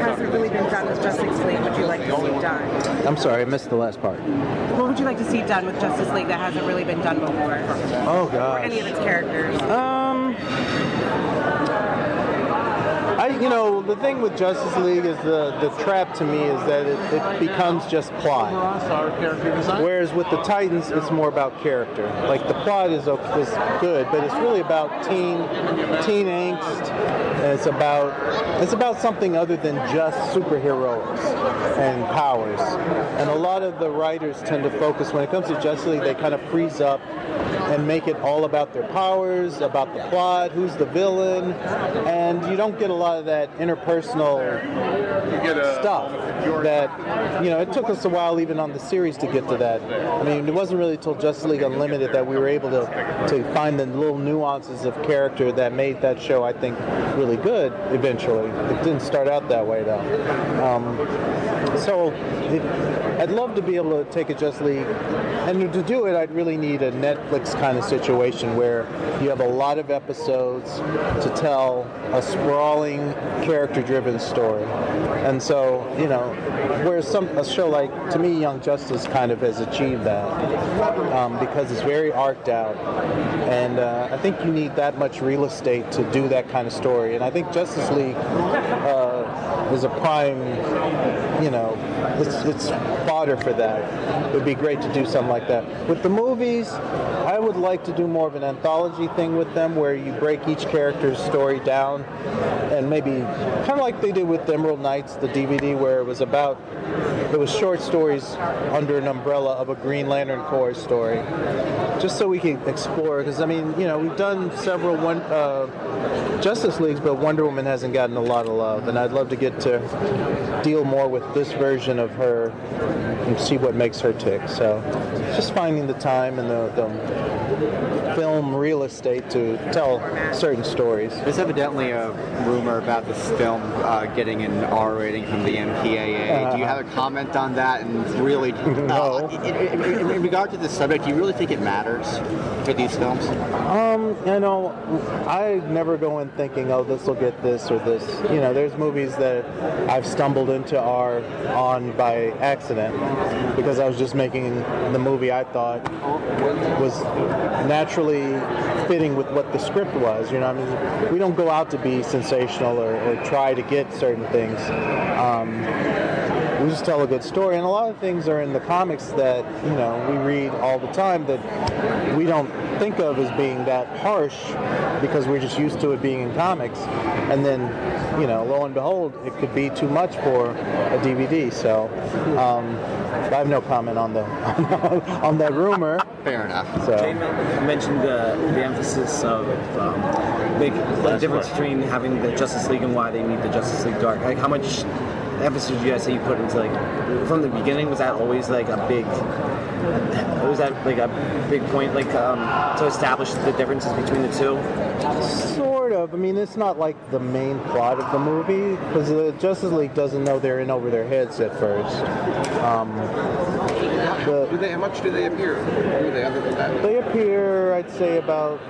hasn't really been done with Justice League? Would you like to see done? I'm sorry, I missed the last part. What would you like to see done with Justice League that hasn't really been done before? Oh God. Or any of its characters? Um, I, you know, the thing with Justice League is the the trap to me is that it, it becomes just plot. Whereas with the Titans, it's more about character. Like the plot is is good, but it's really about teen teen angst, and it's about it's about something other than just superheroics and powers. And a lot of the writers tend to focus when it comes to Justice League, they kind of freeze up and make it all about their powers, about the plot, who's the villain, and you don't get a lot of that interpersonal stuff. That you know, it took us a while even on the series to get to that. I mean, it wasn't really until Justice League Unlimited that we were able to to find the little nuances of character that made that show, I think, really good. Eventually, it didn't start out that way though. Um, so I'd love to be able to take a Just League, and to do it, I'd really need a Netflix kind of situation where you have a lot of episodes to tell a sprawling, character-driven story. And so, you know, where some a show like to me, Young Justice kind of has achieved that um, because it's very arced out, and uh, I think you need that much real estate to do that kind of story. And I think Justice League uh, is a prime, you know, it's, it's fodder for that. It would be great to do something like that. With the movies, would like to do more of an anthology thing with them where you break each character's story down and maybe kind of like they did with Emerald Knights, the DVD, where it was about, it was short stories under an umbrella of a Green Lantern Corps story. Just so we can explore, because I mean, you know, we've done several one, uh, Justice Leagues, but Wonder Woman hasn't gotten a lot of love, and I'd love to get to deal more with this version of her and see what makes her tick. So, just finding the time and the, the film real estate to tell certain stories. There's evidently a rumor about this film uh, getting an R rating from the MPAA. do you have a comment on that? And really, uh, in, in- in- in regard to this subject, do you really think it matters for these films? Um, you know, I never go in thinking, oh, this will get this or this. You know, there's movies that I've stumbled into R on by accident because I was just making the movie I thought was naturally fitting with what the script was. You know, I mean, we don't go out to be sensational or, or try to get certain things. Um, we just tell a good story, and a lot of things are in the comics that you know we read all the time that we don't think of as being that harsh because we're just used to it being in comics, and then you know, lo and behold, it could be too much for a DVD. So um, I have no comment on the on that rumor. Fair enough. So. Jay mentioned the, the emphasis of um, make the difference between having the Justice League and why they need the Justice League Dark. Like how much emphasis did you guys say you put into like from the beginning? Was that always like a big? Was that like a big point, like um, to establish the differences between the two? Sort of. I mean, it's not like the main plot of the movie because the Justice League doesn't know they're in over their heads at first. Um, the, Do they, how much do they appear? Do they other than that? they appear, I'd say, about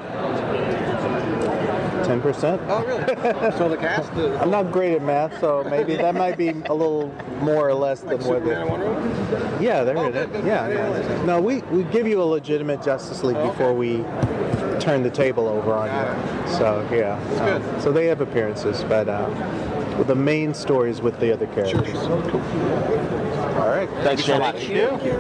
ten percent. Oh, really? so the cast. The, I'm not great at math, so maybe that might be a little more or less than what Superman and Wonder they. Yeah, they're in it. Yeah, yeah. No, we we give you a legitimate Justice League before we turn the table over on you. So yeah, um, so they have appearances, but uh, the main story is with the other characters. All right. Thanks, you.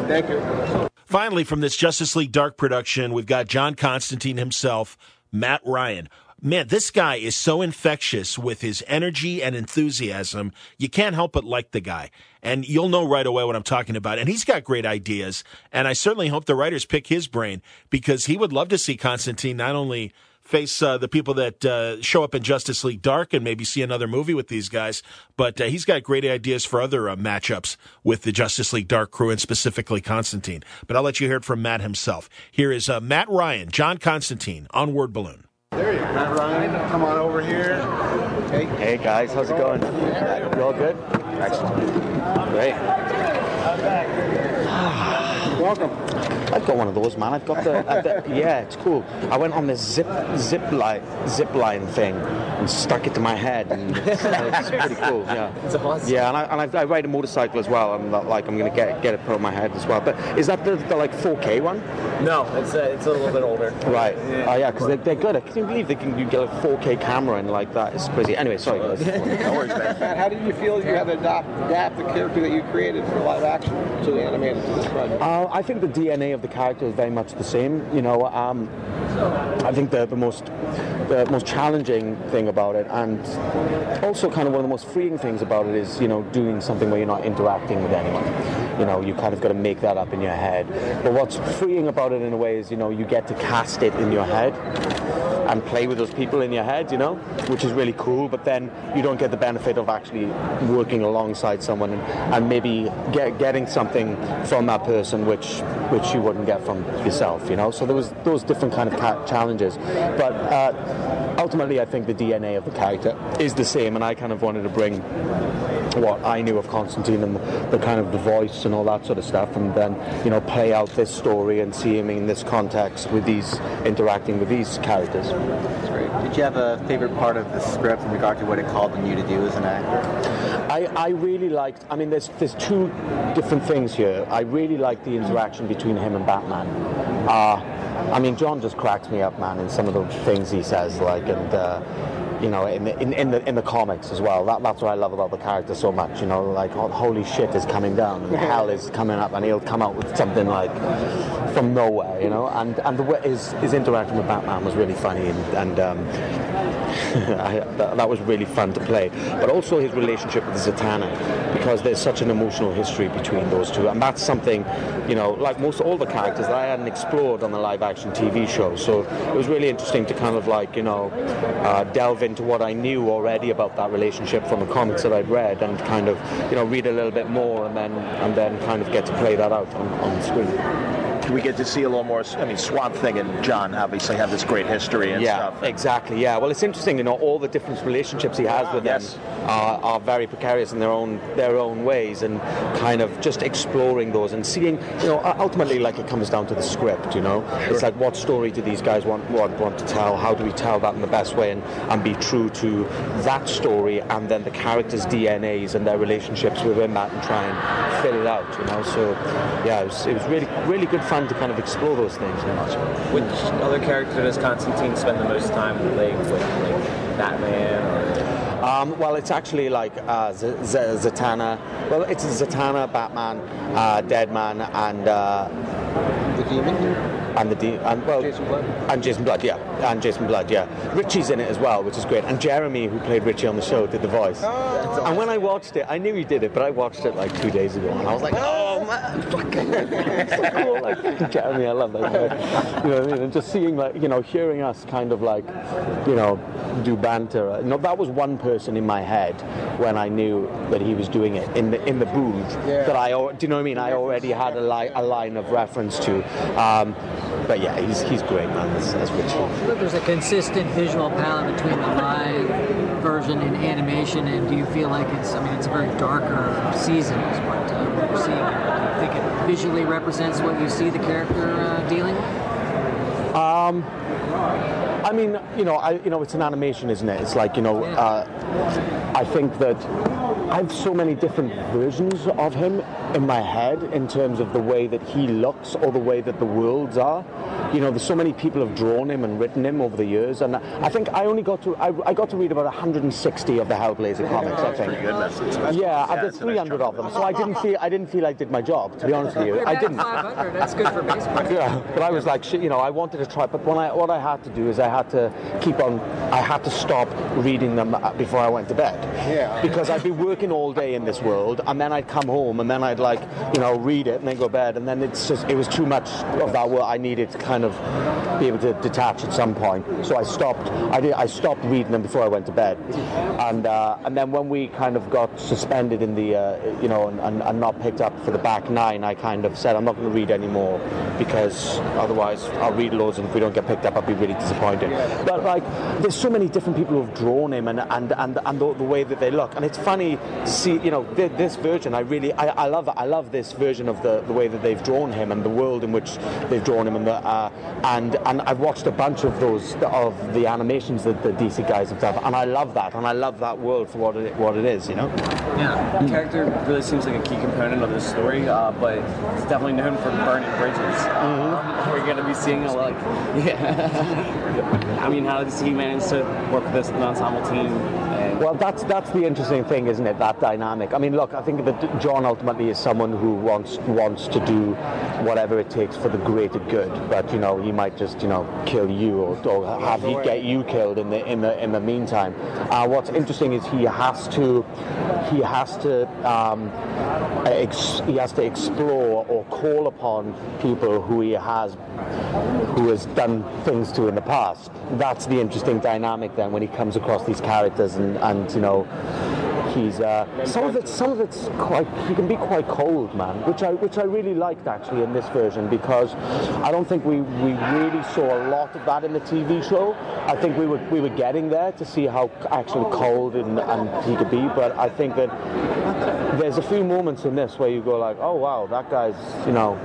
Thank you. Finally, from this Justice League Dark production, we've got John Constantine himself Matt Ryan. Man, this guy is so infectious with his energy and enthusiasm. You can't help but like the guy. And you'll know right away what I'm talking about. And he's got great ideas. And I certainly hope the writers pick his brain because he would love to see Constantine not only face uh, the people that uh, show up in Justice League Dark and maybe see another movie with these guys. But uh, he's got great ideas for other uh, matchups with the Justice League Dark crew and specifically Constantine. But I'll let you hear it from Matt himself. Here is uh, Matt Ryan, John Constantine on Word Balloon. There you go. Matt Ryan, come on over here. Hey. Hey guys, how's it going? You all good? Excellent. Great. Welcome. I've got one of those, man. I've got the, I've got- yeah, it's cool. I went on this zip zip line zip line thing and stuck it to my head, and it's, it's pretty cool. Yeah, It's awesome. Yeah, and I, and I, I ride a motorcycle as well. I'm not, like I'm gonna get get it put on my head as well. But is that the, the like 4K one? No, it's uh, it's a little bit older. Right. Oh yeah, because they're, they're good. I can't believe they can you get a 4K camera and like that. It's crazy. Anyway, sorry guys. No worries, man. Matt, how did you feel you had to adapt, adapt the character that you created for live action to animated to this project? Uh, I think the DNA of the character is very much the same. You know, um, I think the, the most the most challenging thing about it, and also kind of one of the most freeing things about it, is you know doing something where you're not interacting with anyone. You know, you kind of got to make that up in your head. But what's freeing about it in a way is you know you get to cast it in your head and play with those people in your head, you know, which is really cool. But then you don't get the benefit of actually working alongside someone and, and maybe get, getting something from that person which which you wouldn't get from yourself, you know. So there was those different kind of challenges, but uh, ultimately I think the DNA of the character is the same, and I kind of wanted to bring what I knew of Constantine and the kind of the voice and all that sort of stuff, and then you know play out this story and see him in this context with these interacting with these characters. That's great. Did you have a favorite part of the script in regard to what it called on you to do as an actor? I, I really liked. I mean, there's there's two different things here. I really liked the interaction between him and Batman. Uh, I mean, John just cracks me up, man, in some of the things he says, like, and uh, you know, in the, in, in the in the comics as well. That, that's what I love about the character so much. You know, like, oh, holy shit is coming down, and hell is coming up, and he'll come out with something like from nowhere, you know. And and the way his his interaction with Batman was really funny, and, and um, I, that, that was really fun to play. But also his relationship with Zatanna, because there's such an emotional history between those two, and that's something, you know, like most all the characters that I hadn't explored on the live-action TV show. So it was really interesting to kind of like, you know, uh, delve into what I knew already about that relationship from the comics that I'd read, and kind of, you know, read a little bit more, and then and then kind of get to play that out on, on the screen. We get to see a little more. I mean, Swamp Thing and John obviously have this great history and yeah, stuff. exactly. Yeah. Well, it's interesting, you know, all the different relationships he has ah, with Yes. them are, are very precarious in their own their own ways, and kind of just exploring those and seeing, you know, ultimately, like it comes down to the script. You know, it's like what story do these guys want want want to tell? How do we tell that in the best way and and be true to that story, and then the characters' DNAs and their relationships within that, and try and fill it out. You know, so yeah, it was, it was really really good fun to kind of explore those things. Know? Which other character does Constantine spend the most time playing with, like Batman? Or... Um, well, it's actually like uh, Z- Z- Zatanna. Well, it's Zatanna, Batman, uh, Deadman, and uh, the Demon. And the de- and well, Jason Blood. and Jason Blood, yeah, and Jason Blood, yeah. Richie's in it as well, which is great. And Jeremy, who played Richie on the show, did the voice. and when I watched it, I knew he did it, but I watched it like two days ago, and I was like, oh man, fucking, so cool. Like Jeremy, I love that guy. You know what I mean? And just seeing like, you know, hearing us kind of like, you know, do banter. Know, that was one person in my head when I knew that he was doing it in the in the booth. That I, do you know what I mean? I already had a, li- a line of reference to. Um, but yeah, he's he's great, man. As, as Richie. There's a consistent visual palette between the live version and animation, and do you feel like it's? I mean, it's a very darker season, is what uh, we're seeing. Do you think it visually represents what you see the character uh, dealing with? Um, I mean, you know, I, you know, it's an animation, isn't it? It's like, you know, uh, I think that I have so many different versions of him in my head in terms of the way that he looks or the way that the worlds are. you know, there's so many people have drawn him and written him over the years, and I think I only got to I, I got to read about 160 of the Hellblazer comics. I think. Yeah, I did 300 of them, so I didn't feel I didn't feel I did my job. To be honest with you, I didn't. 500. That's good for baseball. Yeah, but I was like, you know, I wanted to try, but when I, what I had to do is I had to keep on, I had to stop reading them uh, before I went to bed. Yeah. Because I'd be working all day in this world, and then I'd come home, and then I'd like, you know, read it, and then go to bed, and then it's just, it was too much of that world. I needed to kind of be able to detach at some point. So I stopped, I did, I stopped reading them before I went to bed. And, uh, and then when we kind of got suspended in the, uh, you know, and, and, and not picked up for the back nine, I kind of said, I'm not going to read anymore because otherwise I'll read loads and if we don't get picked up I'll be really disappointed. But like there's so many different people who've drawn him and and, and, and the, the way that they look and it's funny see you know th- this version I really I, I love I love this version of the, the way that they've drawn him and the world in which they've drawn him and the, uh, and and I've watched a bunch of those of the animations that the DC guys have done and I love that and I love that world for what it what it is you know Yeah, the character really seems like a key component of this story, uh, but it's definitely known for burning bridges. Um, we're going to be seeing a lot. Yeah. I mean, how does he manage to work with this ensemble team? Well, that's that's the interesting thing, isn't it? That dynamic. I mean, look, I think that John ultimately is someone who wants wants to do whatever it takes for the greater good. But you know, he might just you know kill you or, or have you get you killed in the in the in the meantime. Uh, what's interesting is he has to he has to um, ex- he has to explore or call upon people who he has who has done things to in the past. That's the interesting dynamic then when he comes across these characters and, and you know he's uh, some of it some of it's quite he can be quite cold man which I which I really liked actually in this version because I don't think we, we really saw a lot of that in the TV show. I think we were we were getting there to see how actually cold and, and he could be but I think that there's a few moments in this where you go like oh wow that guy's you know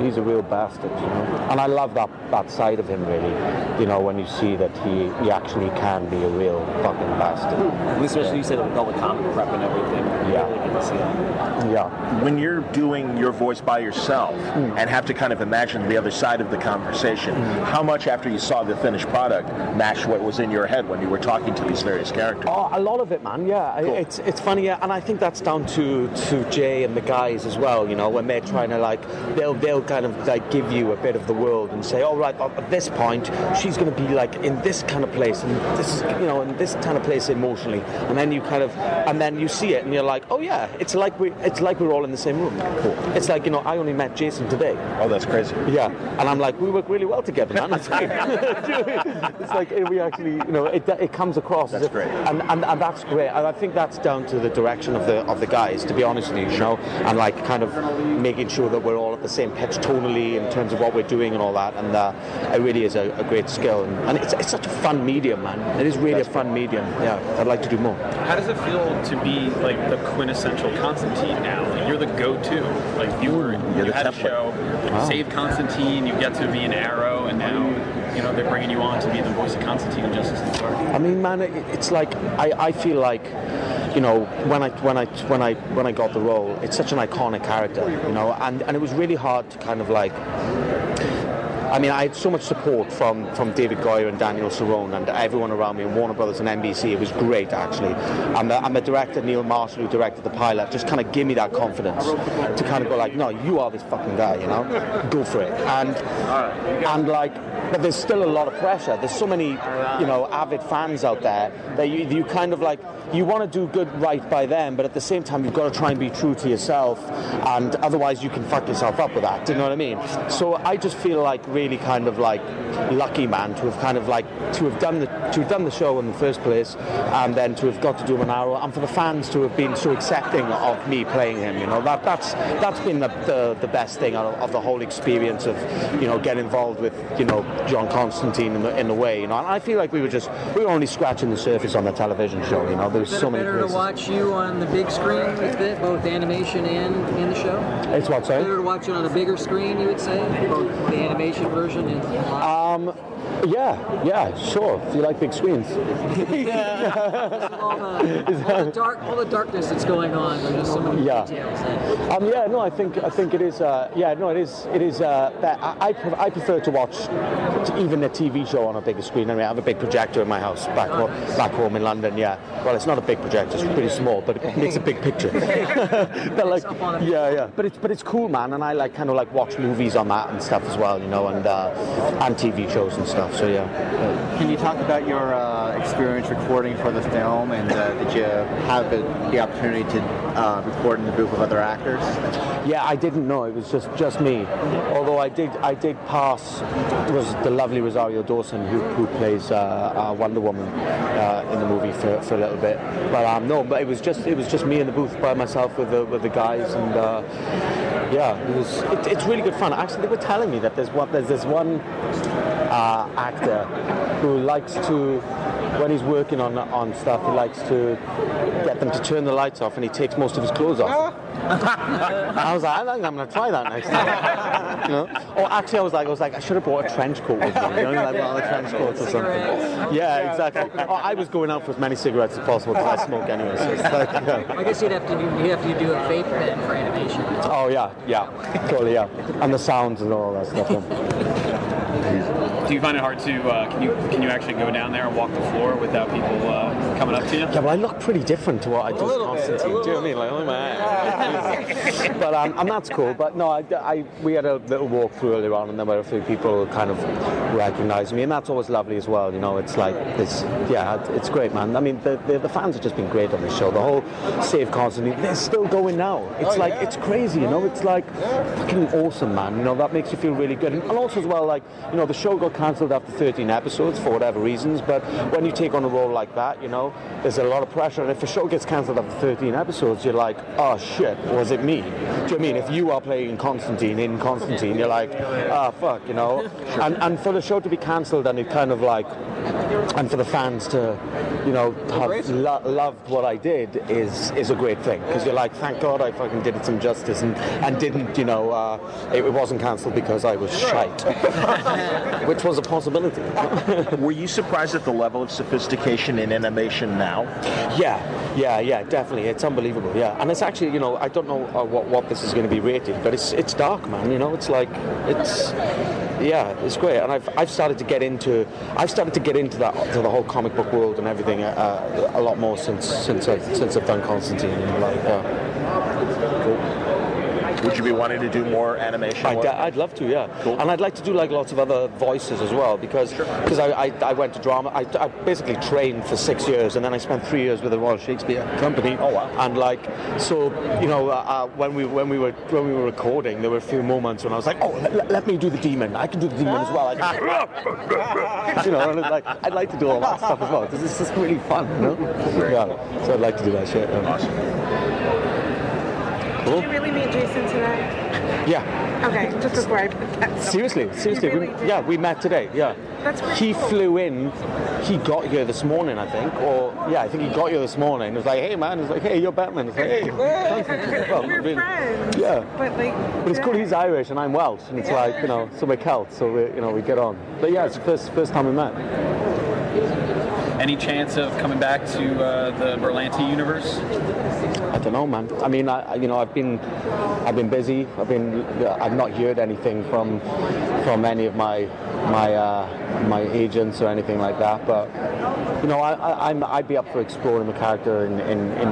he's a real bastard you know? And I love that that side of him really you know when you see that he he actually can be a real fucking bastard. Especially you said with all the comic prep and everything. Yeah. Really good to see that. yeah when you're doing your voice by yourself mm. and have to kind of imagine the other side of the conversation, mm. how much after you saw the finished product matched what was in your head when you were talking to these various characters? Oh, a lot of it, man. Yeah, I- it's it's funny, yeah, and I think that's down to to Jay and the guys as well. You know, when they're trying to like, they'll they'll kind of like give you a bit of the world and say, all right, at this point, she's going to be like in this kind of place and this is you know in this kind of place emotionally, and then you kind of and then you see it and you're like, oh yeah, it's like we it's like we're all in the same room. Cool. It's like you know, I only met Jason today. Oh, that's crazy. Yeah, and I'm like, we work really well together, man. It's like, it's like we actually, you know, it, it comes across as That's if, great. and, and and that's great. And I think that's down to the direction of the of the guys, to be honest with you, you know, and like kind of making sure that we're all at the same pitch tonally in terms of what we're doing and all that. And uh, it really is a, a great skill, and, and it's, it's such a fun medium, man. It is really a fun medium. Yeah, I'd like to do more. How does it feel to be like the quintessential Constantine now? Like you're the go-to. Like you were, You're you the had a show, Wow. Save Constantine. You get to be an Arrow, and now you know they're bringing you on to be the voice of Constantine in Justice League Dark. I mean, man, it's like I, I feel like, you know, when I when I when I when I got the role, it's such an iconic character, you know, and, and it was really hard to kind of like. I mean, I had so much support from, from David Goyer and Daniel Cerone and everyone around me, and Warner Brothers and NBC. It was great, actually. And the, and the director, Neil Marshall, who directed the pilot, just kind of gave me that confidence to kind of go like, no, you are this fucking guy, you know? Go for it. And, and like, but there's still a lot of pressure. There's so many, you know, avid fans out there that you, you kind of like, you want to do good right by them, but at the same time, you've got to try and be true to yourself, and otherwise, you can fuck yourself up with that. Do you know what I mean? So I just feel like really kind of like lucky, man, to have kind of like to have done the to have done the show in the first place, and then to have got to do arrow, and for the fans to have been so accepting of me playing him. You know, that that's that's been the the, the best thing of, of the whole experience of you know getting involved with you know John Constantine in the in the way. You know, and I feel like we were just we were only scratching the surface on the television show. You know, there's so many Better to watch you on the big screen with it, both animation and in the show. It's what? Better to watch it on a bigger screen, you would say, both the animation version and live. Um, yeah, yeah, sure. If you like big screens. all, the, all the dark, all the darkness that's going on. There's just so many Yeah. details. That, Um, yeah, no, I think I think it is. Uh, yeah, no, it is. It is. Uh, that I I, prefer to watch even a TV show on a bigger screen. I mean, I have a big projector in my house back home, back home in London. Yeah, well, it's not a big projector; it's pretty small, but it makes a big picture. but like, yeah, yeah. But it's but it's cool, man. And I like kind of like watch movies on that and stuff as well, you know, and uh, and TV shows and stuff. So yeah. Can you talk about your uh, experience recording for the film, and uh, did you have the, the opportunity to uh, record in the booth with other actors? Yeah, I didn't know it was just just me. Although I did I did pass was the lovely Rosario Dawson who, who plays uh, uh, Wonder Woman uh, in the movie for, for a little bit. But um, no, but it was just it was just me in the booth by myself with the with the guys and uh, yeah, it was it, it's really good fun. Actually, they were telling me that there's one there's this one uh, actor who likes to when he's working on on stuff he likes to get them to turn the lights off and he takes most of his clothes off. I was like, I think I'm going to try that next time. you know? Or actually, I was like, I was like, I should have brought a trench coat with me. You know, like one of the trench coats or something. Yeah, exactly. Oh, I was going out for as many cigarettes as possible because I smoke anyway. So like, yeah. I guess you'd have to do you have to do a vape then for animation. Oh yeah, yeah, totally, yeah. And the sounds and all that stuff. Do you find it hard to? Uh, can you can you actually go down there and walk the floor without people uh, coming up to you? Yeah, but I look pretty different to what I do as Constantine. Do you know what I mean? Like, oh my But um, and that's cool. But no, I, I, we had a little walk through earlier on, and there were a few people who kind of recognise me, and that's always lovely as well. You know, it's like it's yeah, it's great, man. I mean, the, the, the fans have just been great on this show. The whole Save Constantine, they're still going now. It's like it's crazy, you know. It's like fucking awesome, man. You know, that makes you feel really good. And also as well, like you know, the show got cancelled after 13 episodes for whatever reasons. But when you take on a role like that, you know, there's a lot of pressure. And if a show gets cancelled after 13 episodes, you're like, oh shit, was it me? Do you know I mean? If you are playing Constantine in Constantine, you're like, ah, fuck, you know. And and for the show to be cancelled and it kind of like, and for the fans to, you know, have lo- loved what I did is is a great thing because you're like, thank God I fucking did it some justice and and didn't, you know, uh, it, it wasn't cancelled because I was shite, which was a possibility. Were you surprised at the level of sophistication in animation now? Yeah, yeah, yeah, definitely. It's unbelievable. Yeah, and it's actually, you know, I don't know uh, what what this is going to be rated, but it's it's dark, man. You know, it's like it's yeah, it's great. And I've I've started to get into I've started to get into that to the whole comic book world and everything uh, a lot more since since I've, since I've done Constantine. You know, like. Uh, Would you be wanting to do more animation? I'd? I'd love to, yeah. Cool. And I'd like to do like lots of other voices as well because because I, I, I went to drama. I, I basically trained for six years and then I spent three years with the Royal Shakespeare Company. Oh wow! And like so, you know, uh, uh, when we when we were when we were recording, there were a few moments when I was like, oh, let, let me do the demon. I can do the demon as well. I can, you know, and like I'd like to do all that stuff as well because it's just really fun, you know. Yeah. So I'd like to do that shit. Yeah. Did you really meet Jason today? Yeah. Okay, just before I put that. Seriously, seriously, really we, yeah, we met today. Yeah, That's pretty he cool. flew in. He got here this morning, I think, or yeah, I think he got here this morning. He was like, "Hey, man," he's like, "Hey, you're Batman." It's like, "Hey, well, We're really. friends. Yeah, But like, but it's cool. He's Irish and I'm Welsh, and it's like you know, so we're Celts, so we you know we get on. But yeah, it's the first first time we met. Any chance of coming back to uh, the Berlanti universe? I don't know, man. I mean, I, you know, I've been, I've been busy. I've been, I've not heard anything from, from any of my, my, uh, my agents or anything like that. But, you know, I, I, I'm, I'd be up for exploring the character in, in, in,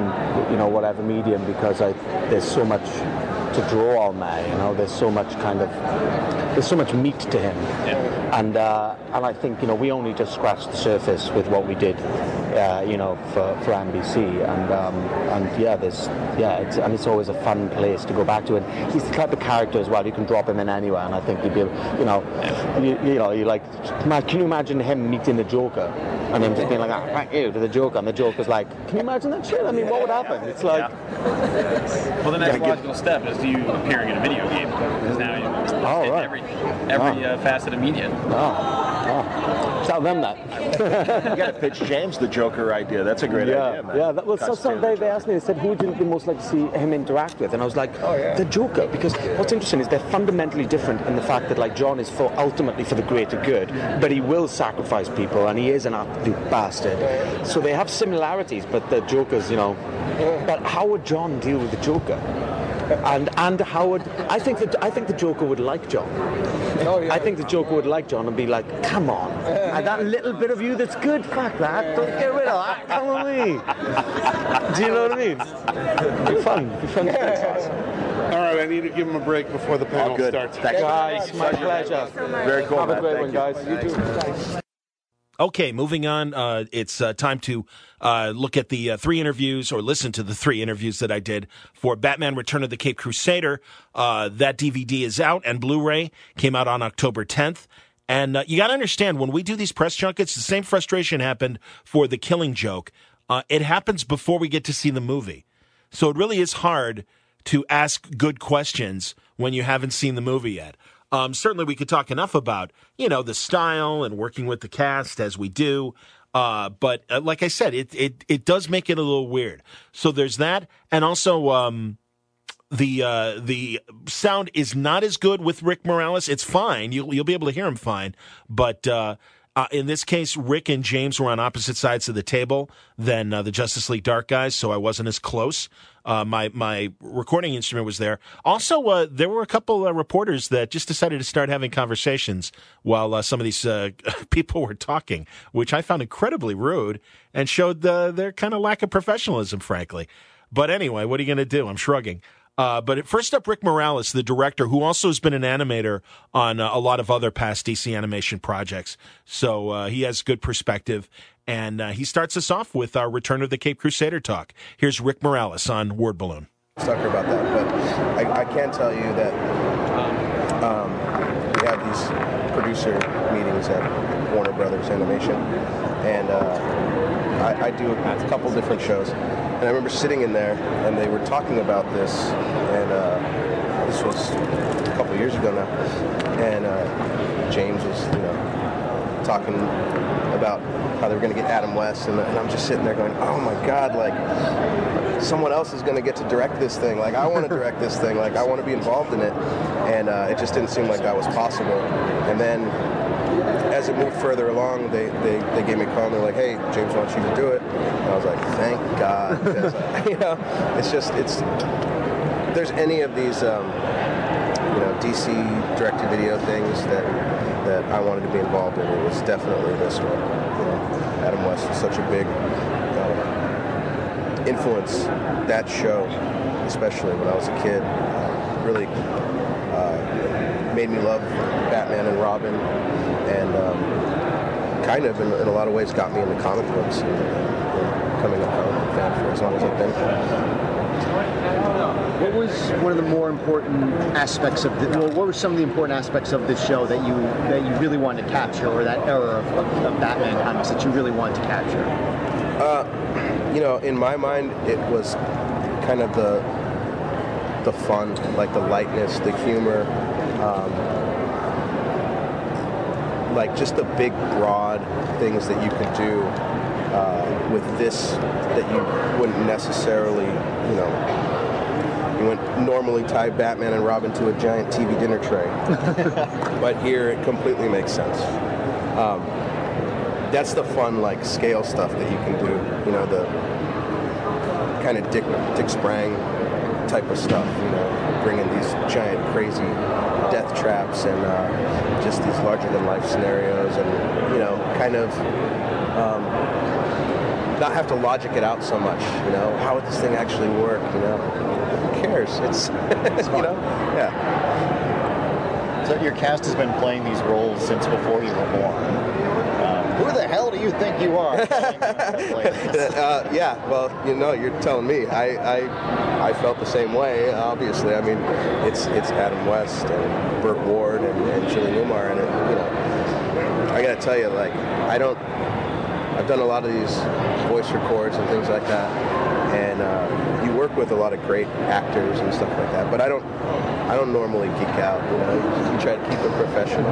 you know, whatever medium because I, there's so much to draw on there. You know, there's so much kind of, there's so much meat to him. And uh, and I think you know we only just scratched the surface with what we did, uh, you know, for, for NBC. And um, and yeah, there's yeah, it's, and it's always a fun place to go back to. And he's the type of character as well. You can drop him in anywhere, and I think you'd be, you know, you, you know, you like. Can you imagine him meeting the Joker, and him just being like, ah, thank you to the Joker, and the Joker's like, can you imagine that shit? I mean, what would happen? It's like. Well, the next logical step is you appearing in a video game because now you Oh, right. every every uh, facet of media. Oh, oh. Tell them that. you got to pitch James the Joker idea. That's a great yeah, idea, man. Yeah, that was so, so they, they asked me, they said, who would you most like to see him interact with? And I was like, oh, yeah. the Joker. Because what's interesting is they're fundamentally different in the fact that like John is for ultimately for the greater good, but he will sacrifice people and he is an absolute bastard. So they have similarities, but the Joker's, you know. But how would John deal with the Joker? And and Howard. I think that I think the Joker would like John. Oh, yeah. I think the Joker would like John and be like, "Come on, and that little bit of you that's good, fuck that. Don't get rid of that. Come on me." Do you know what I mean? Be fun. Be fun. All right, I need to give him a break before the panel good. starts. Thank you. Guys, my pleasure. Very cool, Have a great Thank one, you. guys. You too. Okay, moving on. Uh, it's uh, time to uh, look at the uh, three interviews or listen to the three interviews that I did for Batman Return of the Caped Crusader. Uh, that DVD is out and Blu ray came out on October 10th. And uh, you got to understand when we do these press junkets, the same frustration happened for The Killing Joke. It happens before we get to see the movie. So it really is hard to ask good questions when you haven't seen the movie yet. Um, certainly, we could talk enough about you know the style and working with the cast as we do. Uh, but uh, like I said, it, it it does make it a little weird. So there's that, and also um, the uh, the sound is not as good with Rick Morales. It's fine. You'll you'll be able to hear him fine, but. Uh, uh, in this case, Rick and James were on opposite sides of the table than uh, the Justice League Dark guys, so I wasn't as close. Uh, my my recording instrument was there. Also, uh, there were a couple uh, reporters that just decided to start having conversations while uh, some of these uh, people were talking, which I found incredibly rude and showed uh, their kind of lack of professionalism, frankly. But anyway, what are you going to do? I'm shrugging. Uh, but first up, Rick Morales, the director, who also has been an animator on uh, a lot of other past DC animation projects. So uh, he has good perspective. And uh, he starts us off with our Return of the Caped Crusader talk. Here's Rick Morales on Word Balloon. sucker about that, but I, I can tell you that um, we have these producer meetings at Warner Brothers Animation, and uh, I, I do a couple different shows. And I remember sitting in there, and they were talking about this, and uh, this was a couple years ago now, and uh, James was, you know, talking about how they were going to get Adam West, and, and I'm just sitting there going, oh my God, like someone else is going to get to direct this thing. Like I want to direct this thing. Like I want to be involved in it, and uh, it just didn't seem like that was possible. And then as it moved further along, they, they, they gave me a call and they're like, hey, James wants you to do it. And I was like, thank God. uh, you know, it's just, it's, there's any of these, um, you know, DC directed video things that, that I wanted to be involved in, it was definitely this one. You know, Adam West was such a big uh, influence. That show, especially when I was a kid, really uh, made me love Batman and Robin, and um, kind of, in, in a lot of ways, got me into comic books. And, uh, coming a fan for as long as I've been. What was one of the more important aspects of the? Well, what were some of the important aspects of this show that you that you really wanted to capture, or that era of, of, of Batman comics that you really wanted to capture? Uh, you know, in my mind, it was kind of the the fun, like the lightness, the humor, um, like just the big, broad things that you could do uh, with this that you wouldn't necessarily, you know, you wouldn't normally tie Batman and Robin to a giant TV dinner tray, but here it completely makes sense. Um, that's the fun, like scale stuff that you can do. You know, the kind of Dick Dick Sprang type of stuff. You know, bringing these giant, crazy death traps and uh, just these larger than life scenarios, and you know, kind of. Um, not have to logic it out so much, you know. How would this thing actually work? You know, cares? It's, you know, yeah. So your cast has been playing these roles since before you were born. Um, who the hell do you think you are? uh, yeah, well, you know, you're telling me. I, I, I felt the same way. Obviously, I mean, it's it's Adam West and Burt Ward and, and Julie Newmar, and it, you know, I gotta tell you, like, I don't. I've done a lot of these voice records and things like that, and uh, you work with a lot of great actors and stuff like that. But I don't, I don't normally geek out. You know, you, try to keep it professional,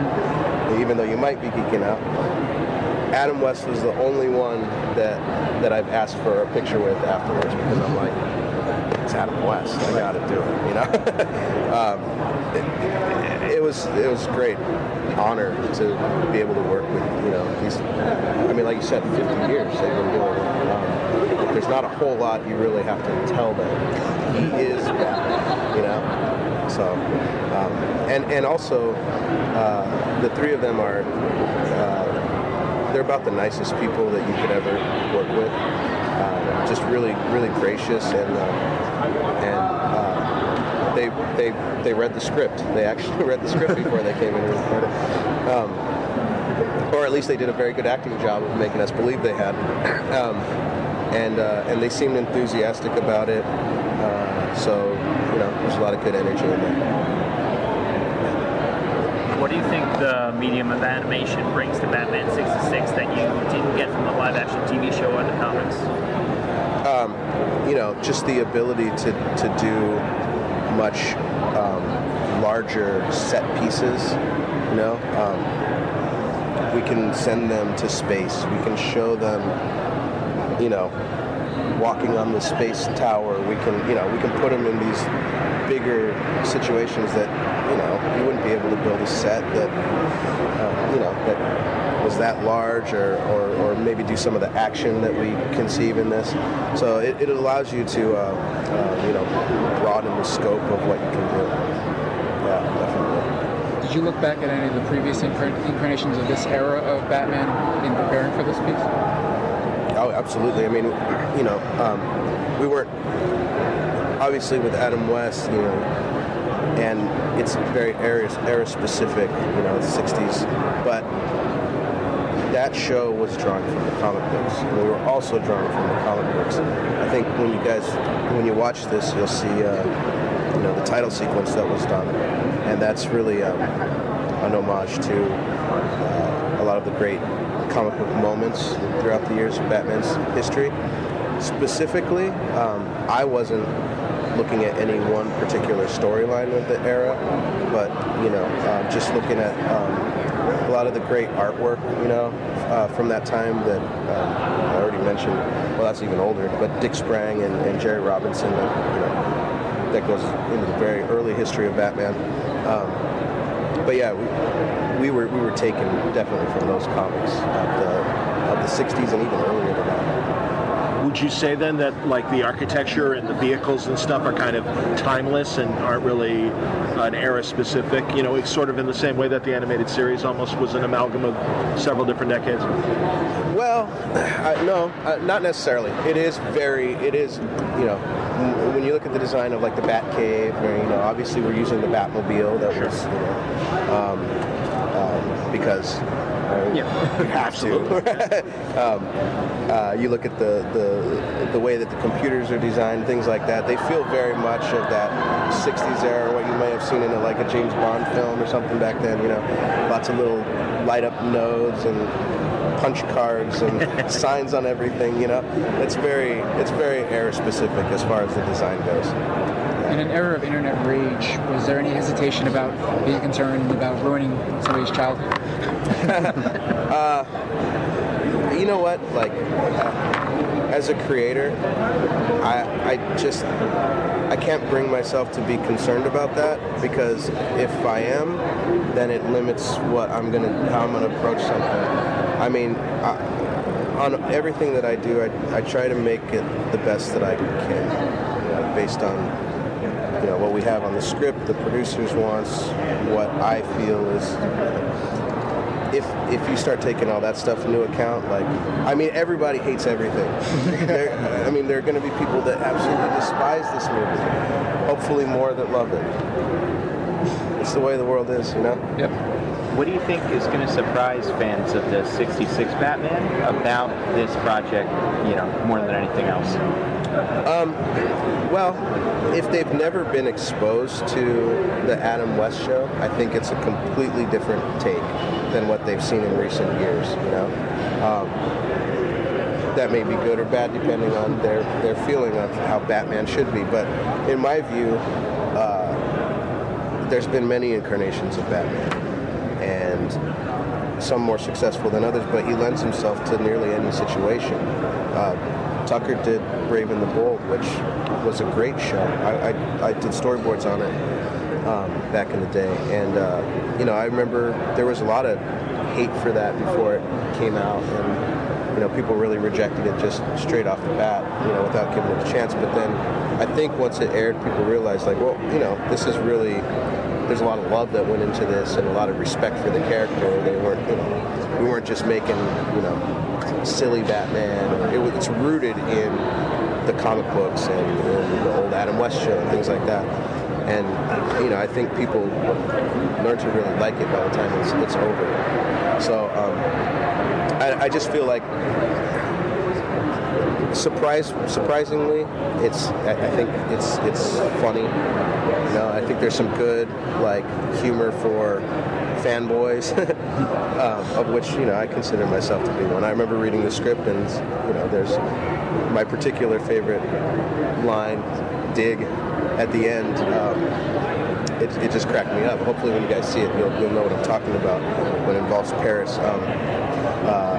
even though you might be geeking out. Adam West was the only one that that I've asked for a picture with afterwards because I'm like, it's Adam West. I got to do it. You know. um, it, it was it was great honor to be able to work with you know these. I mean, like you said, 50 years they've been doing. Um, there's not a whole lot you really have to tell them. He is. You know. So, um, and and also, uh, the three of them are. Uh, they're about the nicest people that you could ever work with. Uh, just really, really gracious, and uh, and uh, they they they read the script. They actually read the script before they came in and recorded. Um, or at least they did a very good acting job of making us believe they had. Um, and uh, and they seemed enthusiastic about it. Uh, so you know, there's a lot of good energy in there. What do you think the medium of animation brings to Batman 66 that you didn't get from the live action TV show or the comics? um, you know, just the ability to, to do much um, larger set pieces. You know, um, we can send them to space. We can show them, you know, walking on the space tower. We can, you know, we can put them in these bigger situations that, you know, you wouldn't be able to build a set that, uh, you know, that was that large or, or, or maybe do some of the action that we conceive in this. So it, it allows you to, uh, uh, you know, broaden the scope of what you can do. Yeah, definitely. Did you look back at any of the previous incarnations of this era of Batman in preparing for this piece? Absolutely. I mean, you know, um, we weren't obviously with Adam West, you know, and it's very era, era specific, you know, the 60s, but that show was drawn from the comic books. And we were also drawn from the comic books. I think when you guys, when you watch this, you'll see, uh, you know, the title sequence that was done, and that's really um, an homage to uh, a lot of the great comic book moments throughout the years of Batman's history. Specifically, um, I wasn't looking at any one particular storyline of the era, but you know, um, just looking at um, a lot of the great artwork, you know, uh, from that time that um, I already mentioned. Well, that's even older, but Dick Sprang and, and Jerry Robinson, that, you know, that goes into the very early history of Batman. But yeah, we, we were we were taken definitely from those comics of the of the '60s and even earlier than that. Would you say then that like the architecture and the vehicles and stuff are kind of timeless and aren't really an era specific? You know, it's sort of in the same way that the animated series almost was an amalgam of several different decades. Well, uh, no, uh, not necessarily. It is very, it is, you know, when you look at the design of like the Batcave, where you know, obviously we're using the Batmobile. That was, you know, um, um, because uh, yeah, you have to. um, uh, you look at the, the the way that the computers are designed, things like that. They feel very much of that '60s era, what you may have seen in a, like a James Bond film or something back then. You know, lots of little light up nodes and punch cards and signs on everything. You know, it's very it's very era specific as far as the design goes. In an era of internet rage, was there any hesitation about being concerned about ruining somebody's childhood? uh, you know what? Like, uh, as a creator, I, I just I can't bring myself to be concerned about that because if I am, then it limits what I'm gonna how I'm gonna approach something. I mean, I, on everything that I do, I, I try to make it the best that I can, you know, based on you know what we have on the script, the producers wants, what I feel is if if you start taking all that stuff into account, like I mean, everybody hates everything. I mean, there are going to be people that absolutely despise this movie. Hopefully, more that love it. It's the way the world is, you know. Yep. What do you think is going to surprise fans of the 66 Batman about this project, you know, more than anything else? Um, well, if they've never been exposed to the Adam West show, I think it's a completely different take than what they've seen in recent years. You know, um, that may be good or bad depending on their their feeling of how Batman should be. But in my view, uh, there's been many incarnations of Batman, and some more successful than others. But he lends himself to nearly any situation. Uh, Tucker did Brave and the Bold, which was a great show. I, I, I did storyboards on it um, back in the day, and uh, you know I remember there was a lot of hate for that before it came out, and you know people really rejected it just straight off the bat, you know, without giving it a chance. But then I think once it aired, people realized like, well, you know, this is really there's a lot of love that went into this and a lot of respect for the character. They weren't, you know, we weren't just making, you know, silly Batman. It it's rooted in the comic books and, and the old Adam West show and things like that. And you know, I think people learn to really like it by the time it's, it's over. So um, I, I just feel like surprise surprisingly it's I, think it's it's funny. You know i think there's some good like humor for fanboys um, of which you know i consider myself to be one. I remember reading the script and you know there's my particular favorite line dig at the end um, it, it just cracked me up hopefully when you guys see it you'll, you'll know what i'm talking about when it involves paris um, uh,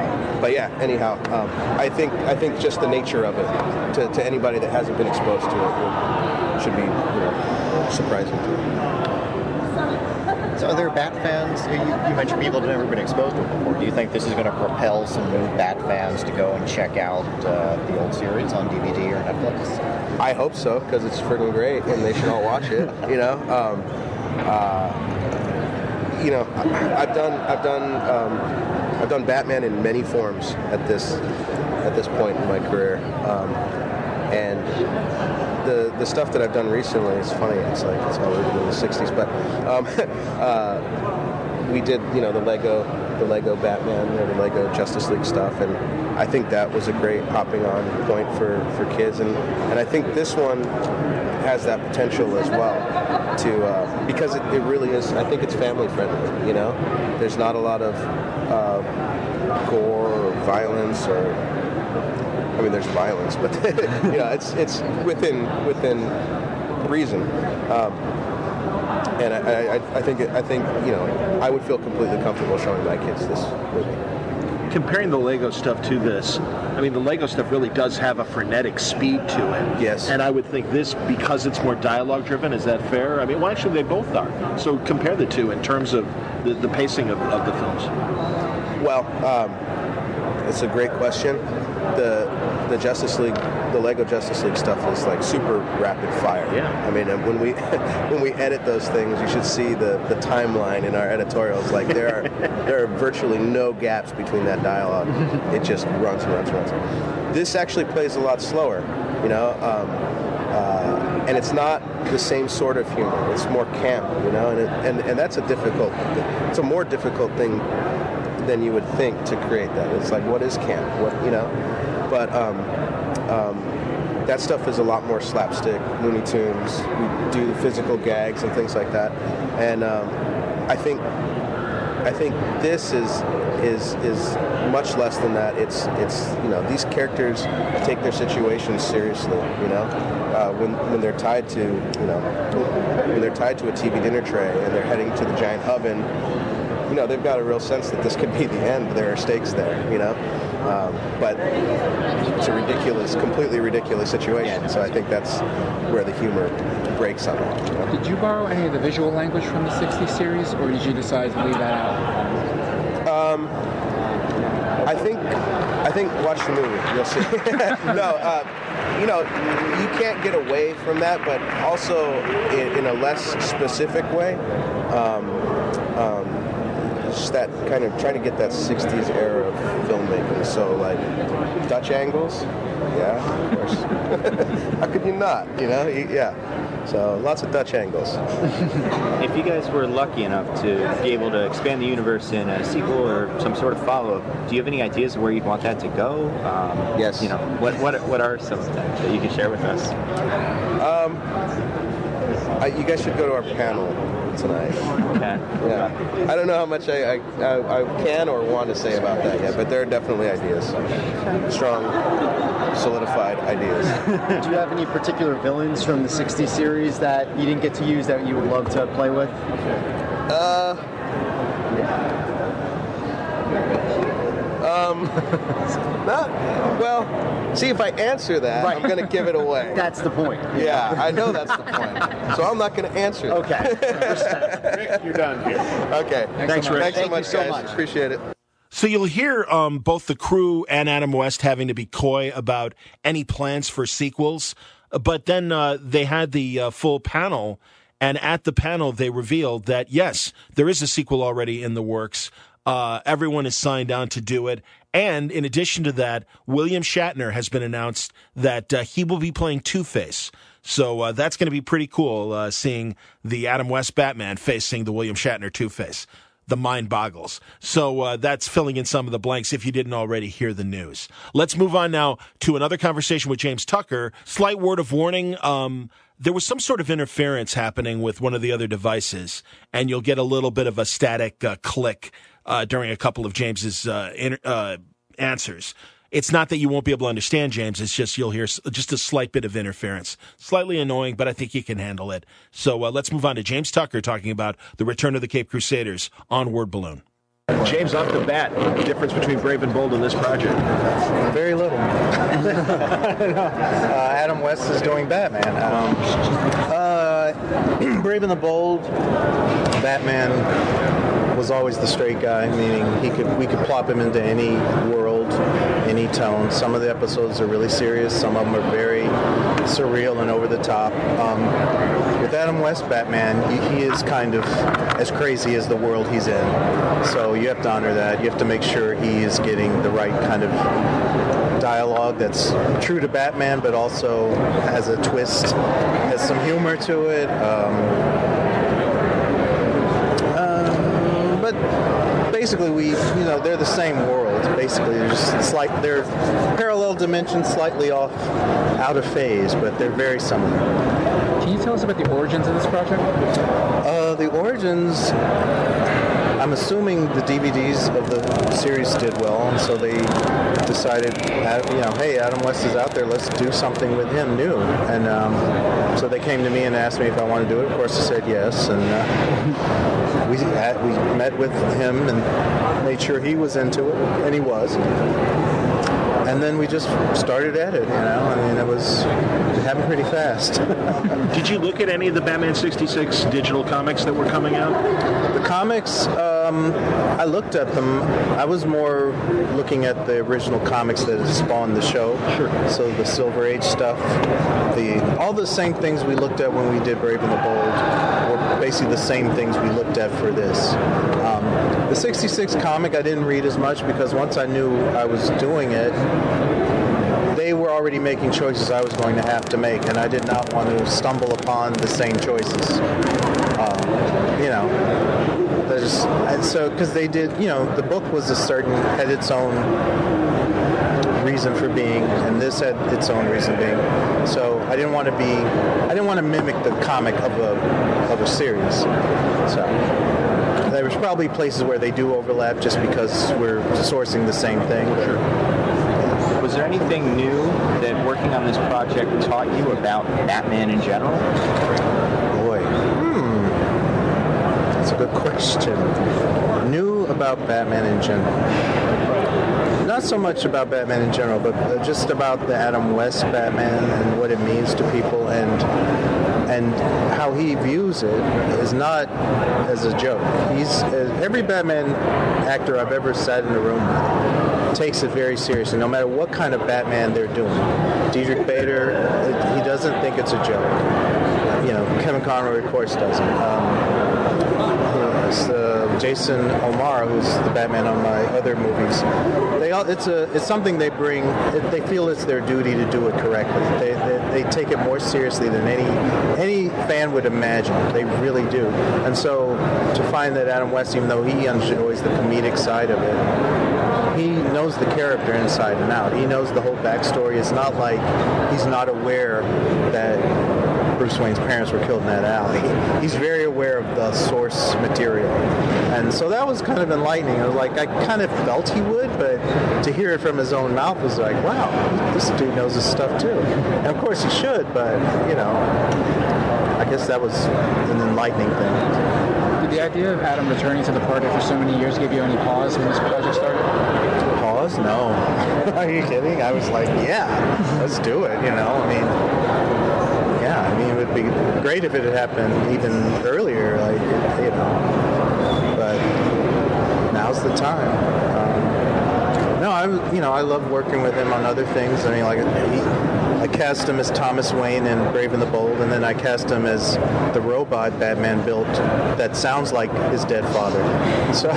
but yeah, anyhow, um, I think I think just the nature of it to, to anybody that hasn't been exposed to it should be you know, surprising to them. So, are there Bat fans? You, you mentioned people that have never been exposed to it before. Do you think this is going to propel some new Bat fans to go and check out uh, the old series on DVD or Netflix? I hope so because it's freaking great and they should all watch it. You know, um, uh, you know, I, I've done I've done. Um, I've done Batman in many forms at this at this point in my career, um, and the the stuff that I've done recently is funny. It's like it's all in the '60s, but um, uh, we did you know the Lego the Lego Batman or the Lego Justice League stuff, and I think that was a great hopping on point for for kids, and and I think this one has that potential as well to uh, because it, it, really is i think it's family friendly you know? There's not a lot of uh, gore or violence or i mean there's violence but you know it's it's within within reason. Um, and I, I, I think I think you know I would feel completely comfortable showing my kids this movie comparing the Lego stuff to this, I mean, the Lego stuff really does have a frenetic speed to it. Yes. And I would think this, because it's more dialogue driven, is that fair? I mean, well, actually, they both are. So compare the two in terms of the, the pacing of, of the films. Well, um, it's a great question. The the Justice League, the Lego Justice League stuff is like super rapid fire. Yeah. I mean, when we when we edit those things, you should see the, the timeline in our editorials. Like there are there are virtually no gaps between that dialogue. It just runs and runs and runs. This actually plays a lot slower. You know. Um, uh, and it's not the same sort of humor. It's more camp, you know, and, it, and and that's a difficult. It's a more difficult thing than you would think to create that. It's like, what is camp? What you know? But um, um, that stuff is a lot more slapstick, Looney Tunes. We do the physical gags and things like that, and um, I think I think this is is is much less than that. It's it's you know these characters take their situations seriously. You know, uh, when when they're tied to you know when they're tied to a TV dinner tray and they're heading to the giant oven you know, they've got a real sense that this could be the end. There are stakes there, you know. Um, but it's a ridiculous, completely ridiculous situation. So I think that's where the humor breaks on it. You know? Did you borrow any of the visual language from the 60s series, or did you decide to leave that out? Um, I think I think watch the movie. You'll see. no, uh, you know, you can't get away from that, but also in, in a less specific way. Um, um, just that kind of trying to get that 60s era of filmmaking. So, like, Dutch angles, yeah, of course. How could you not, you know? Yeah. So, lots of Dutch angles. if you guys were lucky enough to be able to expand the universe in a sequel or some sort of follow up, do you have any ideas of where you'd want that to go? Um, yes. You know, what, what, what are some of them that you can share with us? Um, I, you guys should go to our panel tonight. Okay. Yeah. I don't know how much I, I, I, I can or want to say about that yet, but there are definitely ideas. Strong, solidified ideas. Do you have any particular villains from the 60 series that you didn't get to use that you would love to play with? Uh, um, not well. See, if I answer that, I'm going to give it away. That's the point. Yeah, I know that's the point. So I'm not going to answer. That. Okay. Rick, you're done here. Okay. Thanks, Rick. Thanks so Thank much, you so guys. much. Appreciate it. So you'll hear um, both the crew and Adam West having to be coy about any plans for sequels, but then uh, they had the uh, full panel, and at the panel they revealed that yes, there is a sequel already in the works. Uh, everyone is signed on to do it, and in addition to that, William Shatner has been announced that uh, he will be playing Two Face. So uh, that's going to be pretty cool, uh, seeing the Adam West Batman facing the William Shatner Two Face the mind boggles. So uh, that's filling in some of the blanks if you didn't already hear the news. Let's move on now to another conversation with James Tucker. Slight word of warning. Um, there was some sort of interference happening with one of the other devices, and you'll get a little bit of a static uh, click uh, during a couple of James's uh, inter- uh, answers. It's not that you won't be able to understand James. It's just you'll hear just a slight bit of interference. Slightly annoying, but I think you can handle it. So uh, let's move on to James Tucker talking about the return of the Caped Crusaders on Word Balloon. James, off the bat, the difference between Brave and Bold in this project? Very little. uh, Adam West is doing Batman. Um, uh, Brave and the Bold, Batman was always the straight guy, meaning he could we could plop him into any world, any tone. Some of the episodes are really serious. Some of them are very surreal and over the top. Um, with Adam West Batman, he, he is kind of as crazy as the world he's in. So you have to honor that. You have to make sure he is getting the right kind of dialogue that's true to Batman, but also has a twist, has some humor to it. Um, um, but basically, we you know they're the same world. Basically, they're just slight they're parallel dimensions, slightly off, out of phase, but they're very similar. Can you tell us about the origins of this project? Uh, the origins. I'm assuming the DVDs of the series did well, and so they decided, you know, hey, Adam West is out there. Let's do something with him new. And um, so they came to me and asked me if I wanted to do it. Of course, I said yes, and uh, we had, we met with him and made sure he was into it, and he was. And then we just started at it, you know. I mean, it was it happened pretty fast. Did you look at any of the Batman 66 digital comics that were coming out? The comics, um, I looked at them. I was more looking at the original comics that spawned the show. Sure. So the Silver Age stuff, the all the same things we looked at when we did Brave and the Bold were basically the same things we looked at for this. Um, the 66 comic I didn't read as much because once I knew I was doing it, they were already making choices I was going to have to make, and I did not want to stumble upon the same choices. Um, you know, and so because they did, you know, the book was a certain had its own reason for being, and this had its own reason being. So I didn't want to be, I didn't want to mimic the comic of a of a series. So there was probably places where they do overlap just because we're sourcing the same thing. But Was there anything new that working on this project taught you about Batman in general? Boy, hmm, that's a good question. New about Batman in general. Not so much about Batman in general, but uh, just about the Adam West Batman and what it means to people and and how he views it is not as a joke. He's uh, every Batman actor I've ever sat in a room with takes it very seriously, no matter what kind of Batman they're doing. Diedrich Bader, he doesn't think it's a joke. You know, Kevin Conroy, of course, doesn't. Um, uh, Jason O'Mara, who's the Batman on my other movies. It's a it's something they bring. They feel it's their duty to do it correctly. They, they, they take it more seriously than any any fan would imagine. They really do. And so to find that Adam West, even though he enjoys the comedic side of it, he knows the character inside and out. He knows the whole backstory. It's not like he's not aware that Bruce Wayne's parents were killed in that alley. He's very aware of the source material, and so that was kind of enlightening. I was like, I kind of felt he would, but to hear it from his own mouth was like, wow, this dude knows his stuff too. And of course he should, but you know, I guess that was an enlightening thing. Did the idea of Adam returning to the party for so many years give you any pause when this project started? Pause? No. Are you kidding? I was like, yeah, let's do it. You know, I mean, yeah, I mean, it would be great if it had happened even earlier, like, you know, the time. Um, no, I, you know, I love working with him on other things. I mean, like, he, I cast him as Thomas Wayne in Brave and the Bold, and then I cast him as the robot Batman built that sounds like his dead father. So,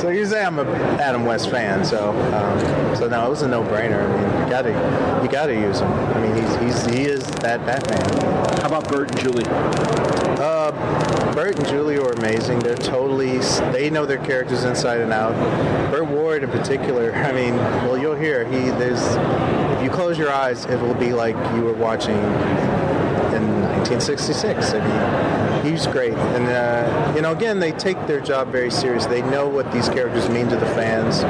so you say I'm a Adam West fan. So, um, so no, it was a no-brainer. I mean, you gotta, you gotta use him. I mean, he's, he's he is that Batman. How about Burt and Julie? Uh, Burt and Julie are amazing. They're totally, they know their characters inside and out. Burt Ward in particular, I mean, well, you'll hear, he, there's, if you close your eyes, it will be like you were watching in 1966. I mean, he's great. And, uh, you know, again, they take their job very serious. They know what these characters mean to the fans.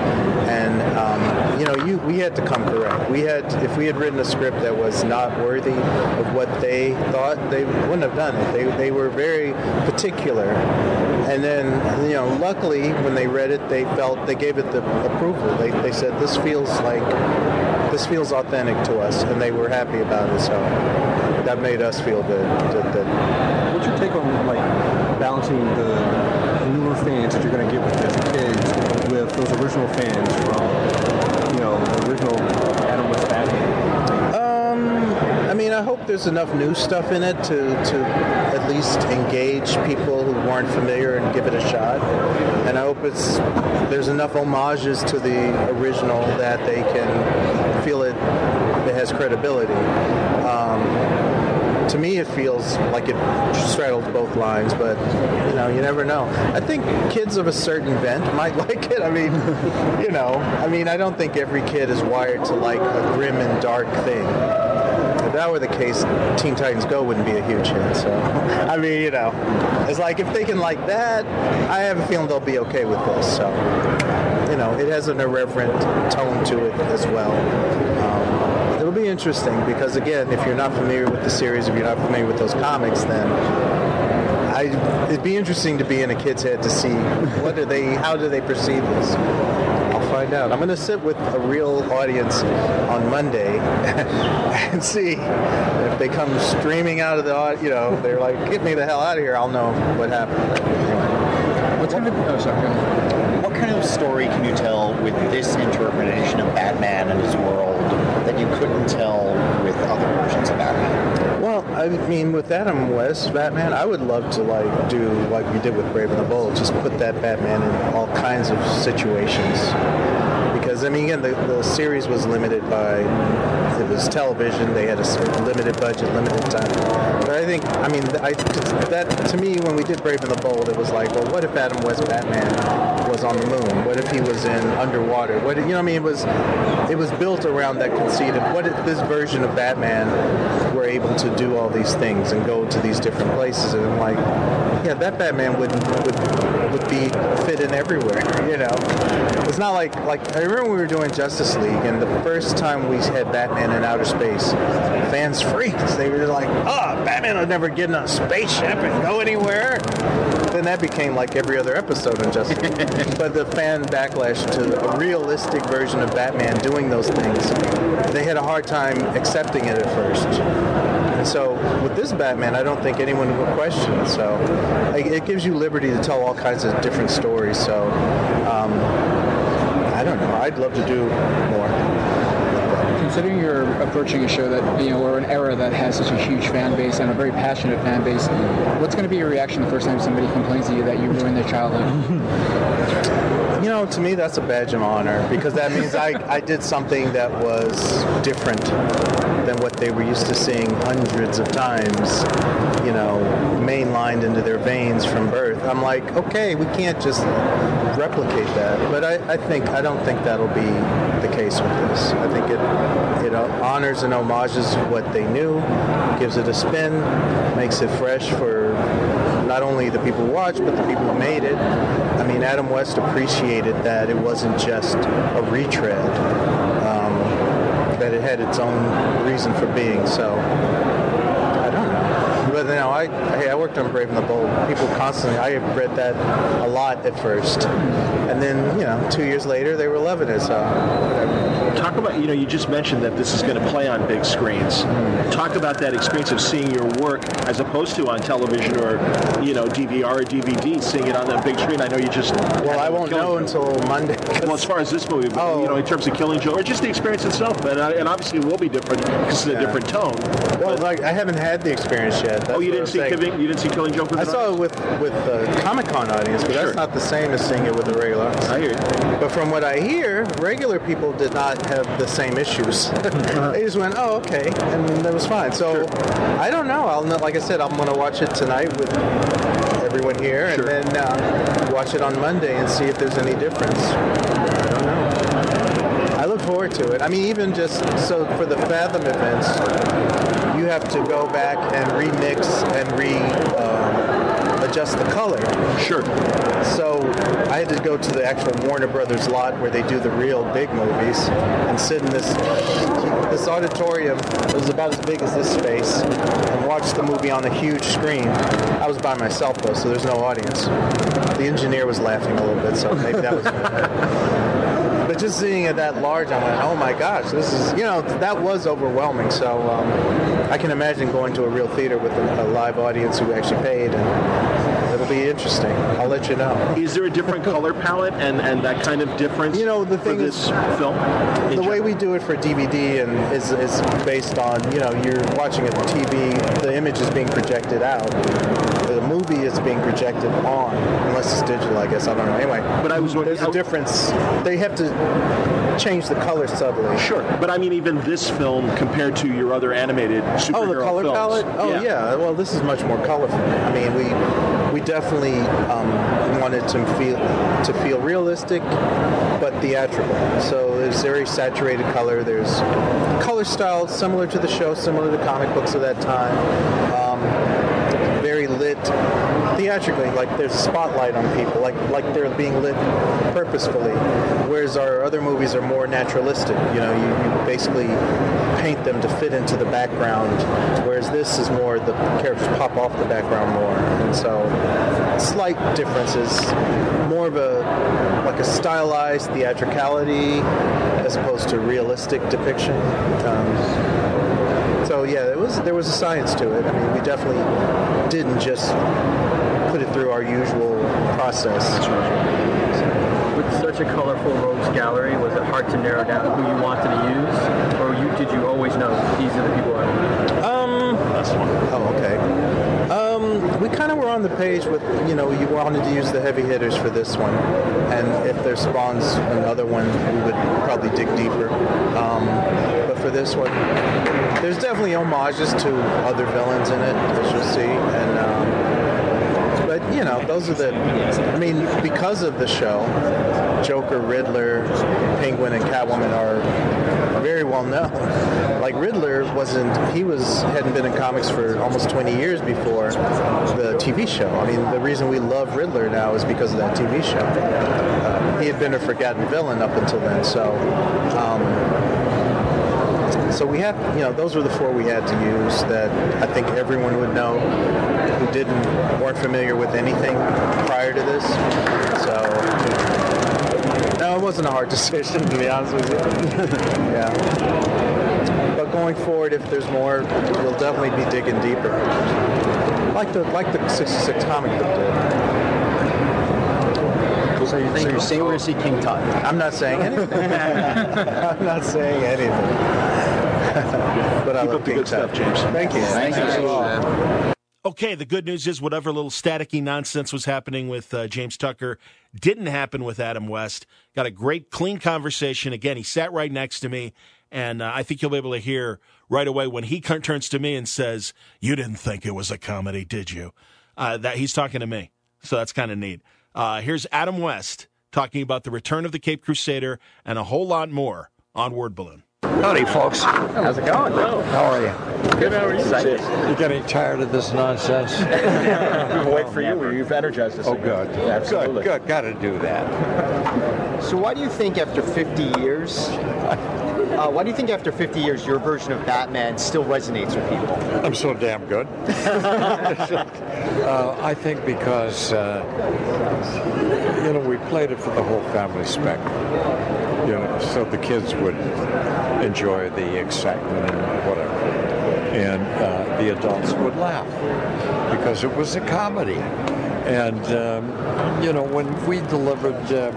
And, um, you know, you, we had to come correct. We had, if we had written a script that was not worthy of what they thought, they wouldn't have done it. They, they were very particular. And then, you know, luckily when they read it, they felt, they gave it the approval. They, they said, this feels like, this feels authentic to us. And they were happy about it. So that made us feel good. That, that What's your take on like balancing the newer fans that you're going to get with the kids with those original fans from you know the original Adam West Batman? Um, I mean, I hope there's enough new stuff in it to, to at least engage people who weren't familiar and give it a shot. And I hope it's there's enough homages to the original that they can feel it, it has credibility. Um, to me, it feels like it straddles both lines, but you know, you never know. I think kids of a certain bent might like it. I mean, you know, I mean, I don't think every kid is wired to like a grim and dark thing. If that were the case, Teen Titans Go wouldn't be a huge hit. So, I mean, you know, it's like if they can like that, I have a feeling they'll be okay with this. So, you know, it has an irreverent tone to it as well. Um, it'll be interesting because, again, if you're not familiar with the series, if you're not familiar with those comics, then I, it'd be interesting to be in a kid's head to see what do they, how do they perceive this. I'll find out. I'm going to sit with a real audience on Monday and see if they come streaming out of the, you know, they're like, get me the hell out of here. I'll know what happened. What's kind of, oh, sorry. What kind of story can you tell with this interpretation of Batman and his world that you couldn't tell with other versions of Batman? Well, I mean, with Adam West Batman, I would love to like do like we did with Brave and the Bold, just put that Batman in all kinds of situations. Because I mean, again, the, the series was limited by it was television. They had a limited budget, limited time. But I think, I mean, I, that to me, when we did Brave and the Bold, it was like, well, what if Adam West Batman was on the moon? What if he was in underwater? What you know? I mean, it was it was built around that conceit of what if this version of Batman were able to do all these things and go to these different places, and I'm like, yeah, that Batman would would would be fit in everywhere. You know, it's not like like I remember we were doing Justice League, and the first time we had Batman in outer space, fans freaked. They were like, oh, Batman would never get in a spaceship and go anywhere. Then that became like every other episode in Justice League. but the fan backlash to a realistic version of Batman doing those things, they had a hard time accepting it at first. And so with this Batman, I don't think anyone would question it. So like, it gives you liberty to tell all kinds of different stories. So um, I don't know. I'd love to do more. Considering you're approaching a show that, you know, or an era that has such a huge fan base and a very passionate fan base, what's going to be your reaction the first time somebody complains to you that you ruined their childhood? You know, to me, that's a badge of honor because that means I, I did something that was different than what they were used to seeing hundreds of times, you know, mainlined into their veins from birth. I'm like, okay, we can't just replicate that. But I, I think I don't think that'll be the case with this. I think it it honors and homages what they knew, gives it a spin, makes it fresh for not only the people who watch, but the people who made it. I mean, Adam West appreciated that it wasn't just a retread, that it had its own reason for being. So, I don't know. But you know, I hey, I worked on Brave and the Bold. People constantly, I read that a lot at first, and then you know, two years later, they were loving it. So, whatever. Talk about, you know, you just mentioned that this is going to play on big screens. Talk about that experience of seeing your work as opposed to on television or, you know, DVR or DVD, seeing it on that big screen. I know you just. Well, I won't know until Monday. Well, as far as this movie, Oh. you know, in terms of Killing Joke, or just the experience itself, and, uh, and obviously it will be different because it's a different tone. Well, like I haven't had the experience yet. That's oh, you didn't see saying. Killing, you didn't see Killing Joke with I saw it with with the Comic Con audience, but Sure. that's not the same as seeing it with the regular. audience. I hear you. But from what I hear, regular people did not have the same issues. they just went, "Oh, okay," and that was fine. So I don't know. I'll like I said, I'm going to watch it tonight with everyone here, and then uh, watch it on Monday and see if there's any difference. I don't know. I look forward to it. I mean, even just so for the Fathom events, you have to go back and remix and re adjust the color. Sure. So I had to go to the actual Warner Brothers lot where they do the real big movies and sit in this this auditorium. that was about as big as this space and watch the movie on a huge screen. I was by myself though, so there's no audience. The engineer was laughing a little bit, so maybe that was. But just seeing it that large, I went, oh my gosh, this is, you know, that was overwhelming. So um, I can imagine going to a real theater with a, a live audience who actually paid, and it'll be interesting. I'll let you know. Is there a different color palette and, and that kind of difference you know, the thing for this film? The way we do it for DVD and is, is based on, you know, you're watching it on TV, the image is being projected out. The movie is being projected on, unless it's digital, I guess. I don't know. Anyway, but I was there's a difference. They have to change the color subtly. Sure, but I mean, even this film compared to your other animated superhero Oh, the color films. palette. Oh yeah. Well, this is much more colorful. I mean, we we definitely um, wanted to feel to feel realistic, but theatrical. So there's very saturated color. There's color style similar to the show, similar to comic books of that time. Um, theatrically, like there's a spotlight on people, like like they're being lit purposefully. Whereas our other movies are more naturalistic. You know, you, you basically paint them to fit into the background, whereas this is more the characters pop off the background more, and so slight differences. More of a like a stylized theatricality as opposed to realistic depiction. Um, so yeah, it was there was a science to it. I mean, we definitely didn't just put it through our usual process. With such a colorful rogues gallery, was it hard to narrow down who you wanted to use, or you, did you always know these are the people? Um. Oh, okay. Um, we kind of were on the page with, you know, you wanted to use the heavy hitters for this one, and if there spawns another one, we would probably dig deeper. Um, but for this one, there's definitely homages to other villains in it, as you'll see, and. Um, you know, those are the. I mean, because of the show, Joker, Riddler, Penguin, and Catwoman are very well known. Like Riddler wasn't. He was hadn't been in comics for almost 20 years before the TV show. I mean, the reason we love Riddler now is because of that TV show. Uh, he had been a forgotten villain up until then, so. Um, so we have, you know, those were the four we had to use that I think everyone would know who didn't weren't familiar with anything prior to this. So no, it wasn't a hard decision to be honest with you. yeah. But going forward, if there's more, we'll definitely be digging deeper, like the like the '66 comic book did. So you're, so you're saying we're going to see King Tut? I'm not saying anything. I'm not saying anything. but I Keep love up the good stuff, James. Thank you. Thank Thank you. you. Okay, the good news is whatever little staticky nonsense was happening with uh, James Tucker didn't happen with Adam West. Got a great, clean conversation. Again, he sat right next to me, and uh, I think you'll be able to hear right away when he turns to me and says, "You didn't think it was a comedy, did you?" Uh, that he's talking to me, so that's kind of neat. Uh, here's Adam West talking about the return of the Caped Crusader and a whole lot more on Word Balloon. Howdy, folks. How's it going? How are you? Good, how are you? You're getting tired of this nonsense? We've waited for you. You've energized us. Oh, again. good. Absolutely. Good, good. Got to do that. So why do you think after 50 years, uh, why do you think after 50 years your version of Batman still resonates with people? I'm so damn good. uh, I think because, uh, you know, we played it for the whole family spectrum. You know, so the kids would enjoy the excitement and whatever. And uh, the adults would laugh because it was a comedy. And, um, you know, when we delivered uh,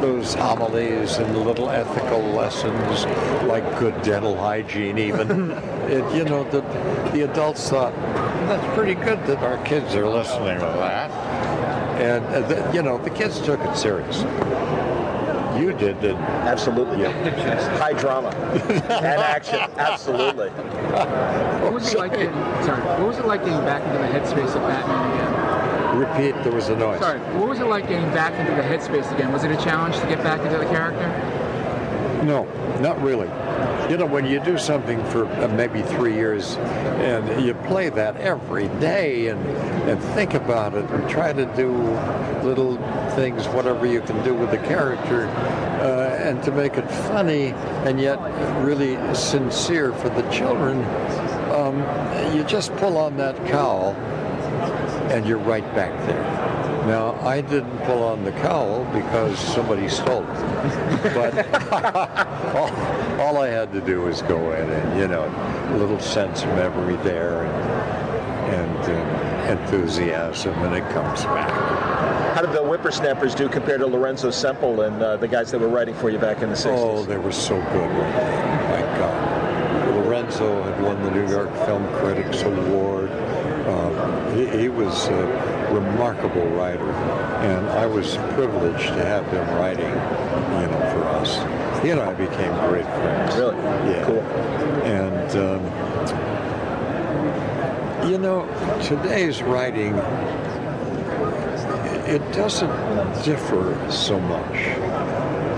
those homilies and little ethical lessons, like good dental hygiene, even, it, you know, the, the adults thought, that's pretty good that our kids are listening to that. And, uh, the, you know, the kids took it serious. You did, didn't? Absolutely. Yeah. High drama and action. Absolutely. What was it like getting, sorry, what was it like getting back into the headspace of Batman again? Repeat, there was a noise. Sorry, what was it like getting back into the headspace again? Was it a challenge to get back into the character? No, not really. You know, when you do something for uh, maybe three years and you play that every day and, and think about it and try to do little things, whatever you can do with the character, uh, and to make it funny and yet really sincere for the children, um, you just pull on that cowl and you're right back there. Now, I didn't pull on the cowl because somebody stole it. But all, all I had to do was go in and, you know, a little sense of memory there and, and uh, enthusiasm, and it comes back. How did the whippersnappers do compared to Lorenzo Semple and uh, the guys that were writing for you back in the 60s? Oh, they were so good. My God. Lorenzo had won the New York Film Critics Award. Um, he, he was a remarkable writer, and I was privileged to have him writing, you know, for us. He and I became great friends. Really? Yeah. Cool. And um, you know, today's writing it doesn't differ so much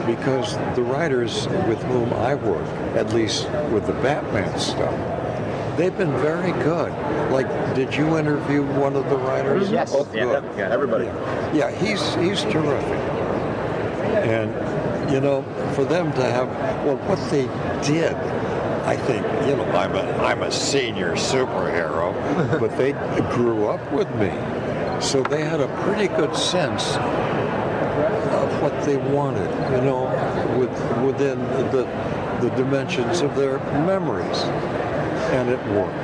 because the writers with whom I work, at least with the Batman stuff, they've been very good. Like, did you interview one of the writers? Mm-hmm. Yes. Oh, Yeah, good. yeah, everybody. Yeah, he's he's terrific. And you know, for them to have well, what they did, I think you know, I'm a I'm a senior superhero, but they grew up with me, so they had a pretty good sense of what they wanted. You know, with within the the dimensions of their memories, and it worked.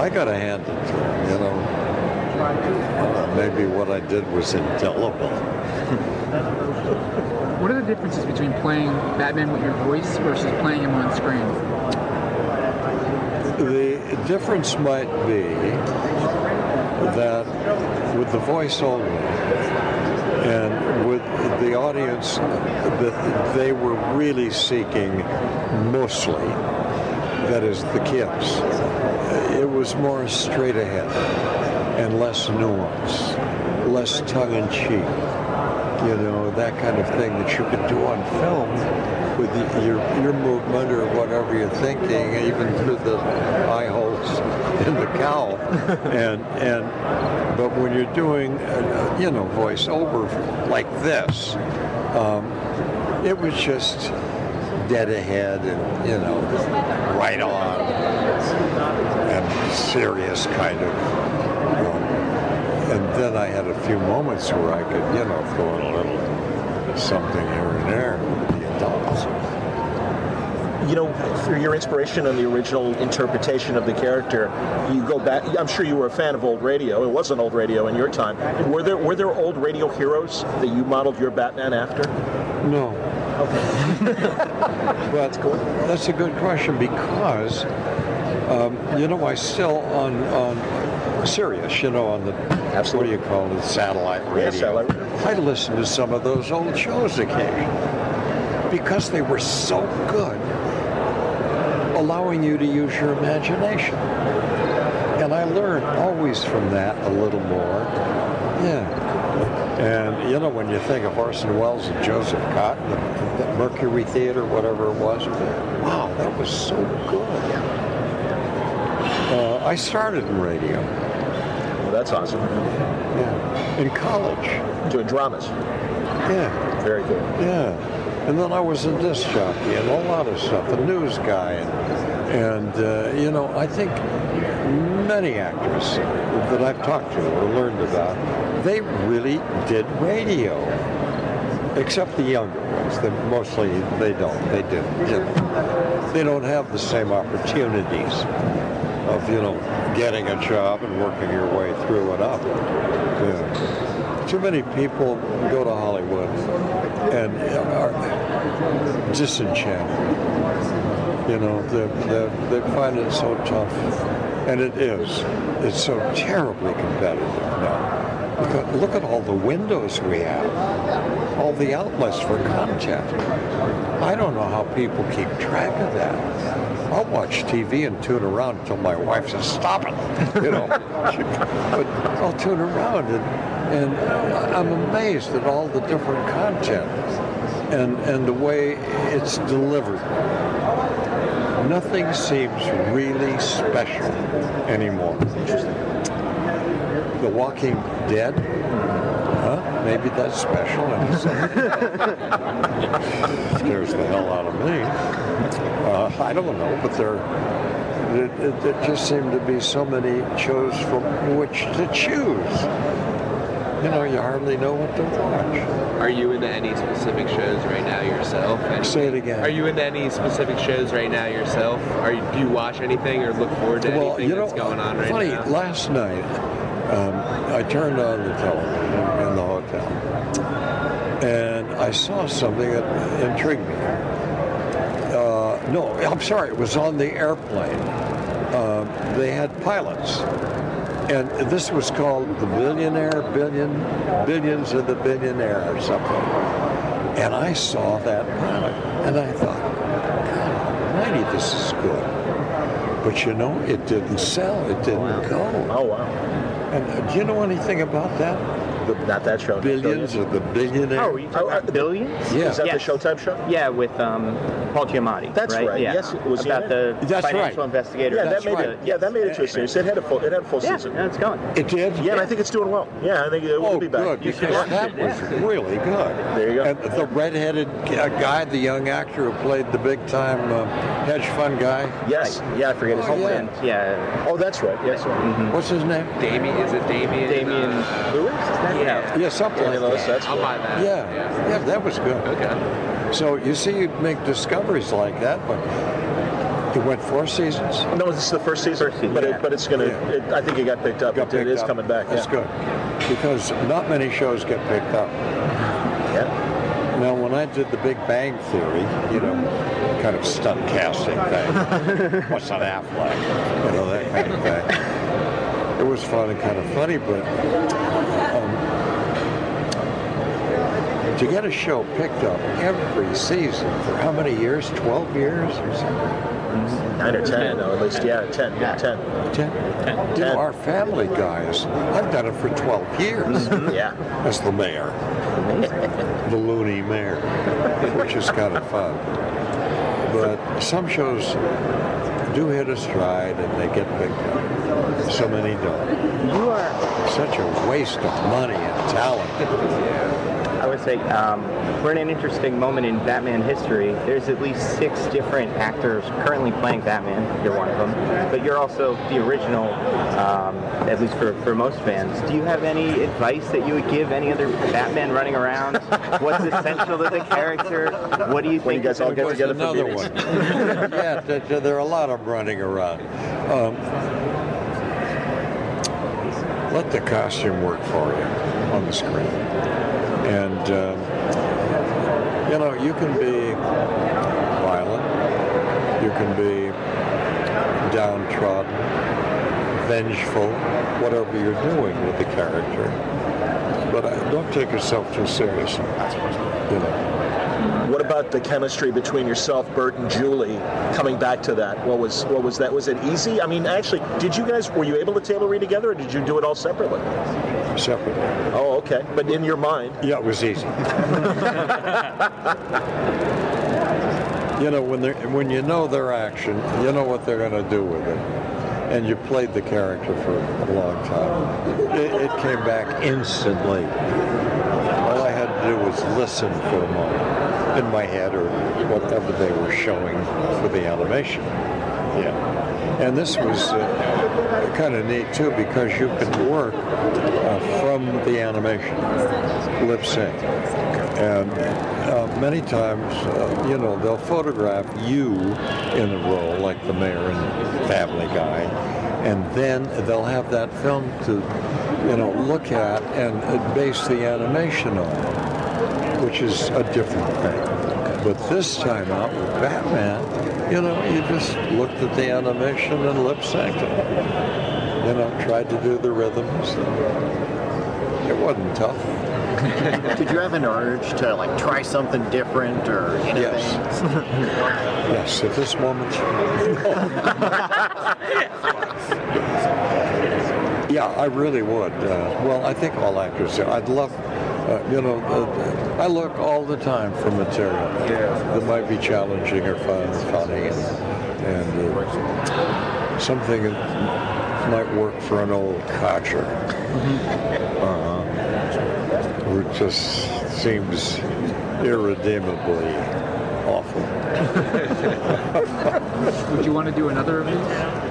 I got to hand it to them. You know. Uh, maybe what I did was indelible. What are the differences between playing Batman with your voice versus playing him on screen? The difference might be that with the voice only and with the audience they were really seeking mostly, that is the kids, it was more straight ahead and less nuance, less tongue-in-cheek. You know, that kind of thing that you could do on film with the, your your movement or whatever you're thinking, even through the eye holes in the cowl. and and but when you're doing uh, you know voiceover like this, um, it was just dead ahead and you know right on and serious kind of. Um, and then I had a few moments where I could, you know, throw in a little something here and there. The adults. you know, for your inspiration on the original interpretation of the character, you go back. I'm sure you were a fan of old radio. It was an old radio in your time. Were there were there old radio heroes that you modeled your Batman after? No. But that's a good question because, um, you know, I still on on Sirius, you know, on the what do you call it, satellite radio. satellite I listen to some of those old shows occasionally because they were so good, allowing you to use your imagination. And I learned always from that a little more. Yeah. And you know, when you think of Orson Welles and Joseph Cotten, the Mercury Theater, whatever it was, wow, that was so good. Uh, I started in radio. Well, that's awesome. Yeah. In college. Doing dramas. Yeah. Very good. Yeah. And then I was a disc jockey and a lot of stuff, a news guy. And, and uh, you know, I think many actors that I've talked to or learned about, they really did radio. Except the younger ones. Mostly they don't. They didn't. They don't have the same opportunities of, you know, getting a job and working your way through and up. Yeah. Too many people go to Hollywood and are disenchanted. You know, they, they, find it so tough. And it is. It's so terribly competitive now. Because look at all the windows we have, all the outlets for content. I don't know how people keep track of that. I'll watch TV and tune around until my wife says, stop it, you know. but I'll tune around and, and I'm amazed at all the different content and, and the way it's delivered. Nothing seems really special anymore. The Walking Dead? Huh? Maybe that's special. in some- Scares the hell out of me. Uh, I don't know, but there, it, it, there just seem to be so many shows from which to choose. You know, you hardly know what to watch. Are you into any specific shows right now yourself? Any- Say it again. Are you into any specific shows right now yourself? Are you, do you watch anything or look forward to Well, anything you know, that's going on right funny, now? last night um, I turned on the television hotel and I saw something that intrigued me. Uh, no, I'm sorry, it was on the airplane. Um, they had pilots. And this was called The Billionaire, Billion, Billions of the Billionaire or something. And I saw that pilot and I thought, God almighty, this is good. But you know, it didn't sell. It didn't go. Oh wow! And uh, do you know anything about that? The, not that show. Billions of the billionaire. Oh, you talking about Billions? Yeah. Is that Yes. the Showtime show? Yeah, with um, Paul Giamatti. That's right. Yeah. Yes, it was about in the? That's financial right. investigator. Yeah, That's that made right. it. Yeah, that made it to a series. It had a full. It had a full Yeah, season. yeah, it's going. It did. Yeah, and I think it's doing well. Yeah, I think it will Oh, be back. good, You should because that it. was really good. There you go. And the redheaded uh, guy, the young actor who played the big time uh, hedge fund guy. Yes. Yeah, I forget his Oh, name. yeah. Mm-hmm. Yeah. Oh, that's right. Yes. What's his name? Damian, is it Damian? Damian Lewis? Yeah. Yeah, something like Lewis, that. that's I'll buy that. Yeah, yeah, that was good. Okay. So you see, you make discoveries like that, but it went four seasons. No, this is the first season. First season, but yeah. it, but it's gonna. Yeah. It, I think it got picked up. Got it, it picked is up. coming back. That's yeah. good because not many shows get picked up. Yeah. Now, when I did the Big Bang Theory, you know, kind of stunt casting thing, what's an Affleck, you know, that kind of thing. It was fun and kind of funny, but to get a show picked up every season for how many years? 12 years or something? Mm-hmm. Nine or ten, no, at least. Yeah, ten. Yeah, ten. 10? You know, our family guys, I've done it for 12 years mm-hmm. Yeah. as the mayor, the loony mayor, which is kind of fun. But some shows do hit a stride and they get picked up. So many don't. You are. Such a waste of money and talent. I would say um, we're in an interesting moment in Batman history. There's at least six different actors currently playing Batman. You're one of them, but you're also the original, um, at least for, for most fans. Do you have any advice that you would give any other Batman running around? What's essential to the character? What do you think? When you guys all get There's together for another meetings. one. yeah, there, there- there are a lot of them running around. Um, let the costume work for you on the screen. And, um, you know, you can be violent, you can be downtrodden, vengeful, whatever you're doing with the character. But uh, don't take yourself too seriously. You know. What about the chemistry between yourself, Burt, and Julie? Coming back to that, what was what was that? Was it easy? I mean, actually, did you guys were you able to table read together, or did you do it all separately? Separately. Oh, okay. But in your mind, Yeah, it was easy. you know, when they when you know their action, you know what they're going to do with it, and you played the character for a long time. It, it came back instantly. All I had to do was listen for a moment in my head or whatever they were showing for the animation. Yeah, and this was uh, kind of neat too because you can work uh, from the animation, lip sync, and uh, many times, uh, you know, they'll photograph you in a role like the mayor in Family Guy, and then they'll have that film to, you know, look at and uh, base the animation on, which is a different thing. But this time out with Batman, you know, you just looked at the animation and lip synced it. You know, tried to do the rhythms. It wasn't tough. Did you have an urge to like try something different or anything? Yes. yes, at this moment. yeah, I really would. Uh, well, I think all actors do. I'd love, uh, you know, uh, I look all the time for material that might be challenging or fun, funny, and, and uh, something that might work for an old codger. Uh, who just seems irredeemably awful. Would you want to do another of these?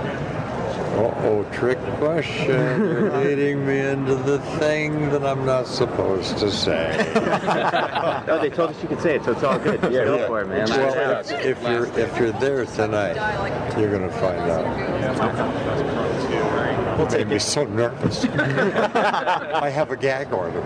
Uh-oh, trick question. You're leading me into the thing that I'm not supposed to say. oh, they told us you could say it, so it's all good. Just go for it, man. Well, if, if you're if you're there tonight, you're gonna find out. It made me so nervous. I have a gag order.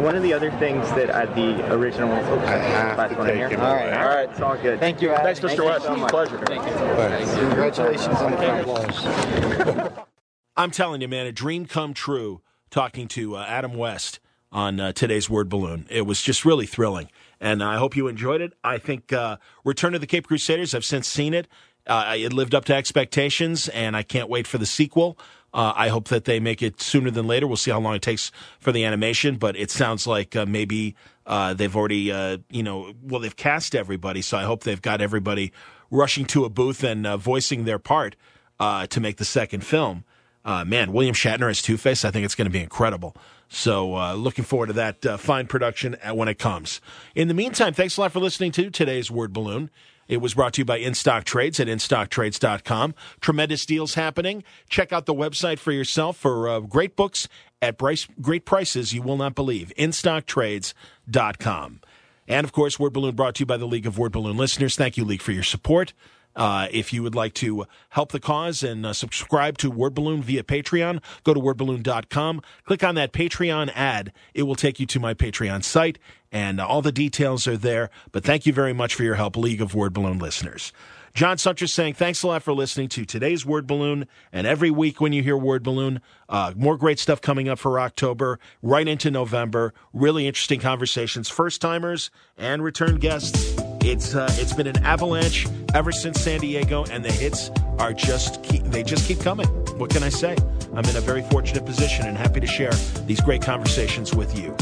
One of the other things that uh, the original. Oops, I have last to one take here. Him all right, all right, it's all good. Thank you, Adam. Thanks, Mr. Thank you West. so much. Pleasure. Congratulations on the I'm telling you, man, a dream come true talking to uh, Adam West on uh, today's Word Balloon. It was just really thrilling. And I hope you enjoyed it. I think uh, Return of the Caped Crusaders, I've since seen it. Uh, it lived up to expectations, and I can't wait for the sequel. Uh, I hope that they make it sooner than later. We'll see how long it takes for the animation, but it sounds like uh, maybe uh, they've already, uh, you know, well, they've cast everybody, so I hope they've got everybody rushing to a booth and uh, voicing their part uh, to make the second film. Man, William Shatner as Two Face, I think it's going to be incredible. So, looking forward to that fine production when it comes. In the meantime, thanks a lot for listening to today's Word Balloon. It was brought to you by InStock Trades at InStockTrades.com. Tremendous deals happening. Check out the website for yourself for uh, great books at price, great prices you will not believe. InStockTrades.com. And of course, Word Balloon brought to you by the League of Word Balloon listeners. Thank you, League, for your support. Uh, if you would like to help the cause and uh, subscribe to Word Balloon via Patreon, go to wordballoon.com. Click on that Patreon ad. It will take you to my Patreon site, and uh, all the details are there. But thank you very much for your help, League of Word Balloon listeners. John Siuntres saying thanks a lot for listening to today's Word Balloon. And every week when you hear Word Balloon, uh, more great stuff coming up for October, right into November. Really interesting conversations, first timers and return guests. It's uh, it's been an avalanche ever since San Diego, and the hits are just keep, they just keep coming. What can I say? I'm in a very fortunate position and happy to share these great conversations with you.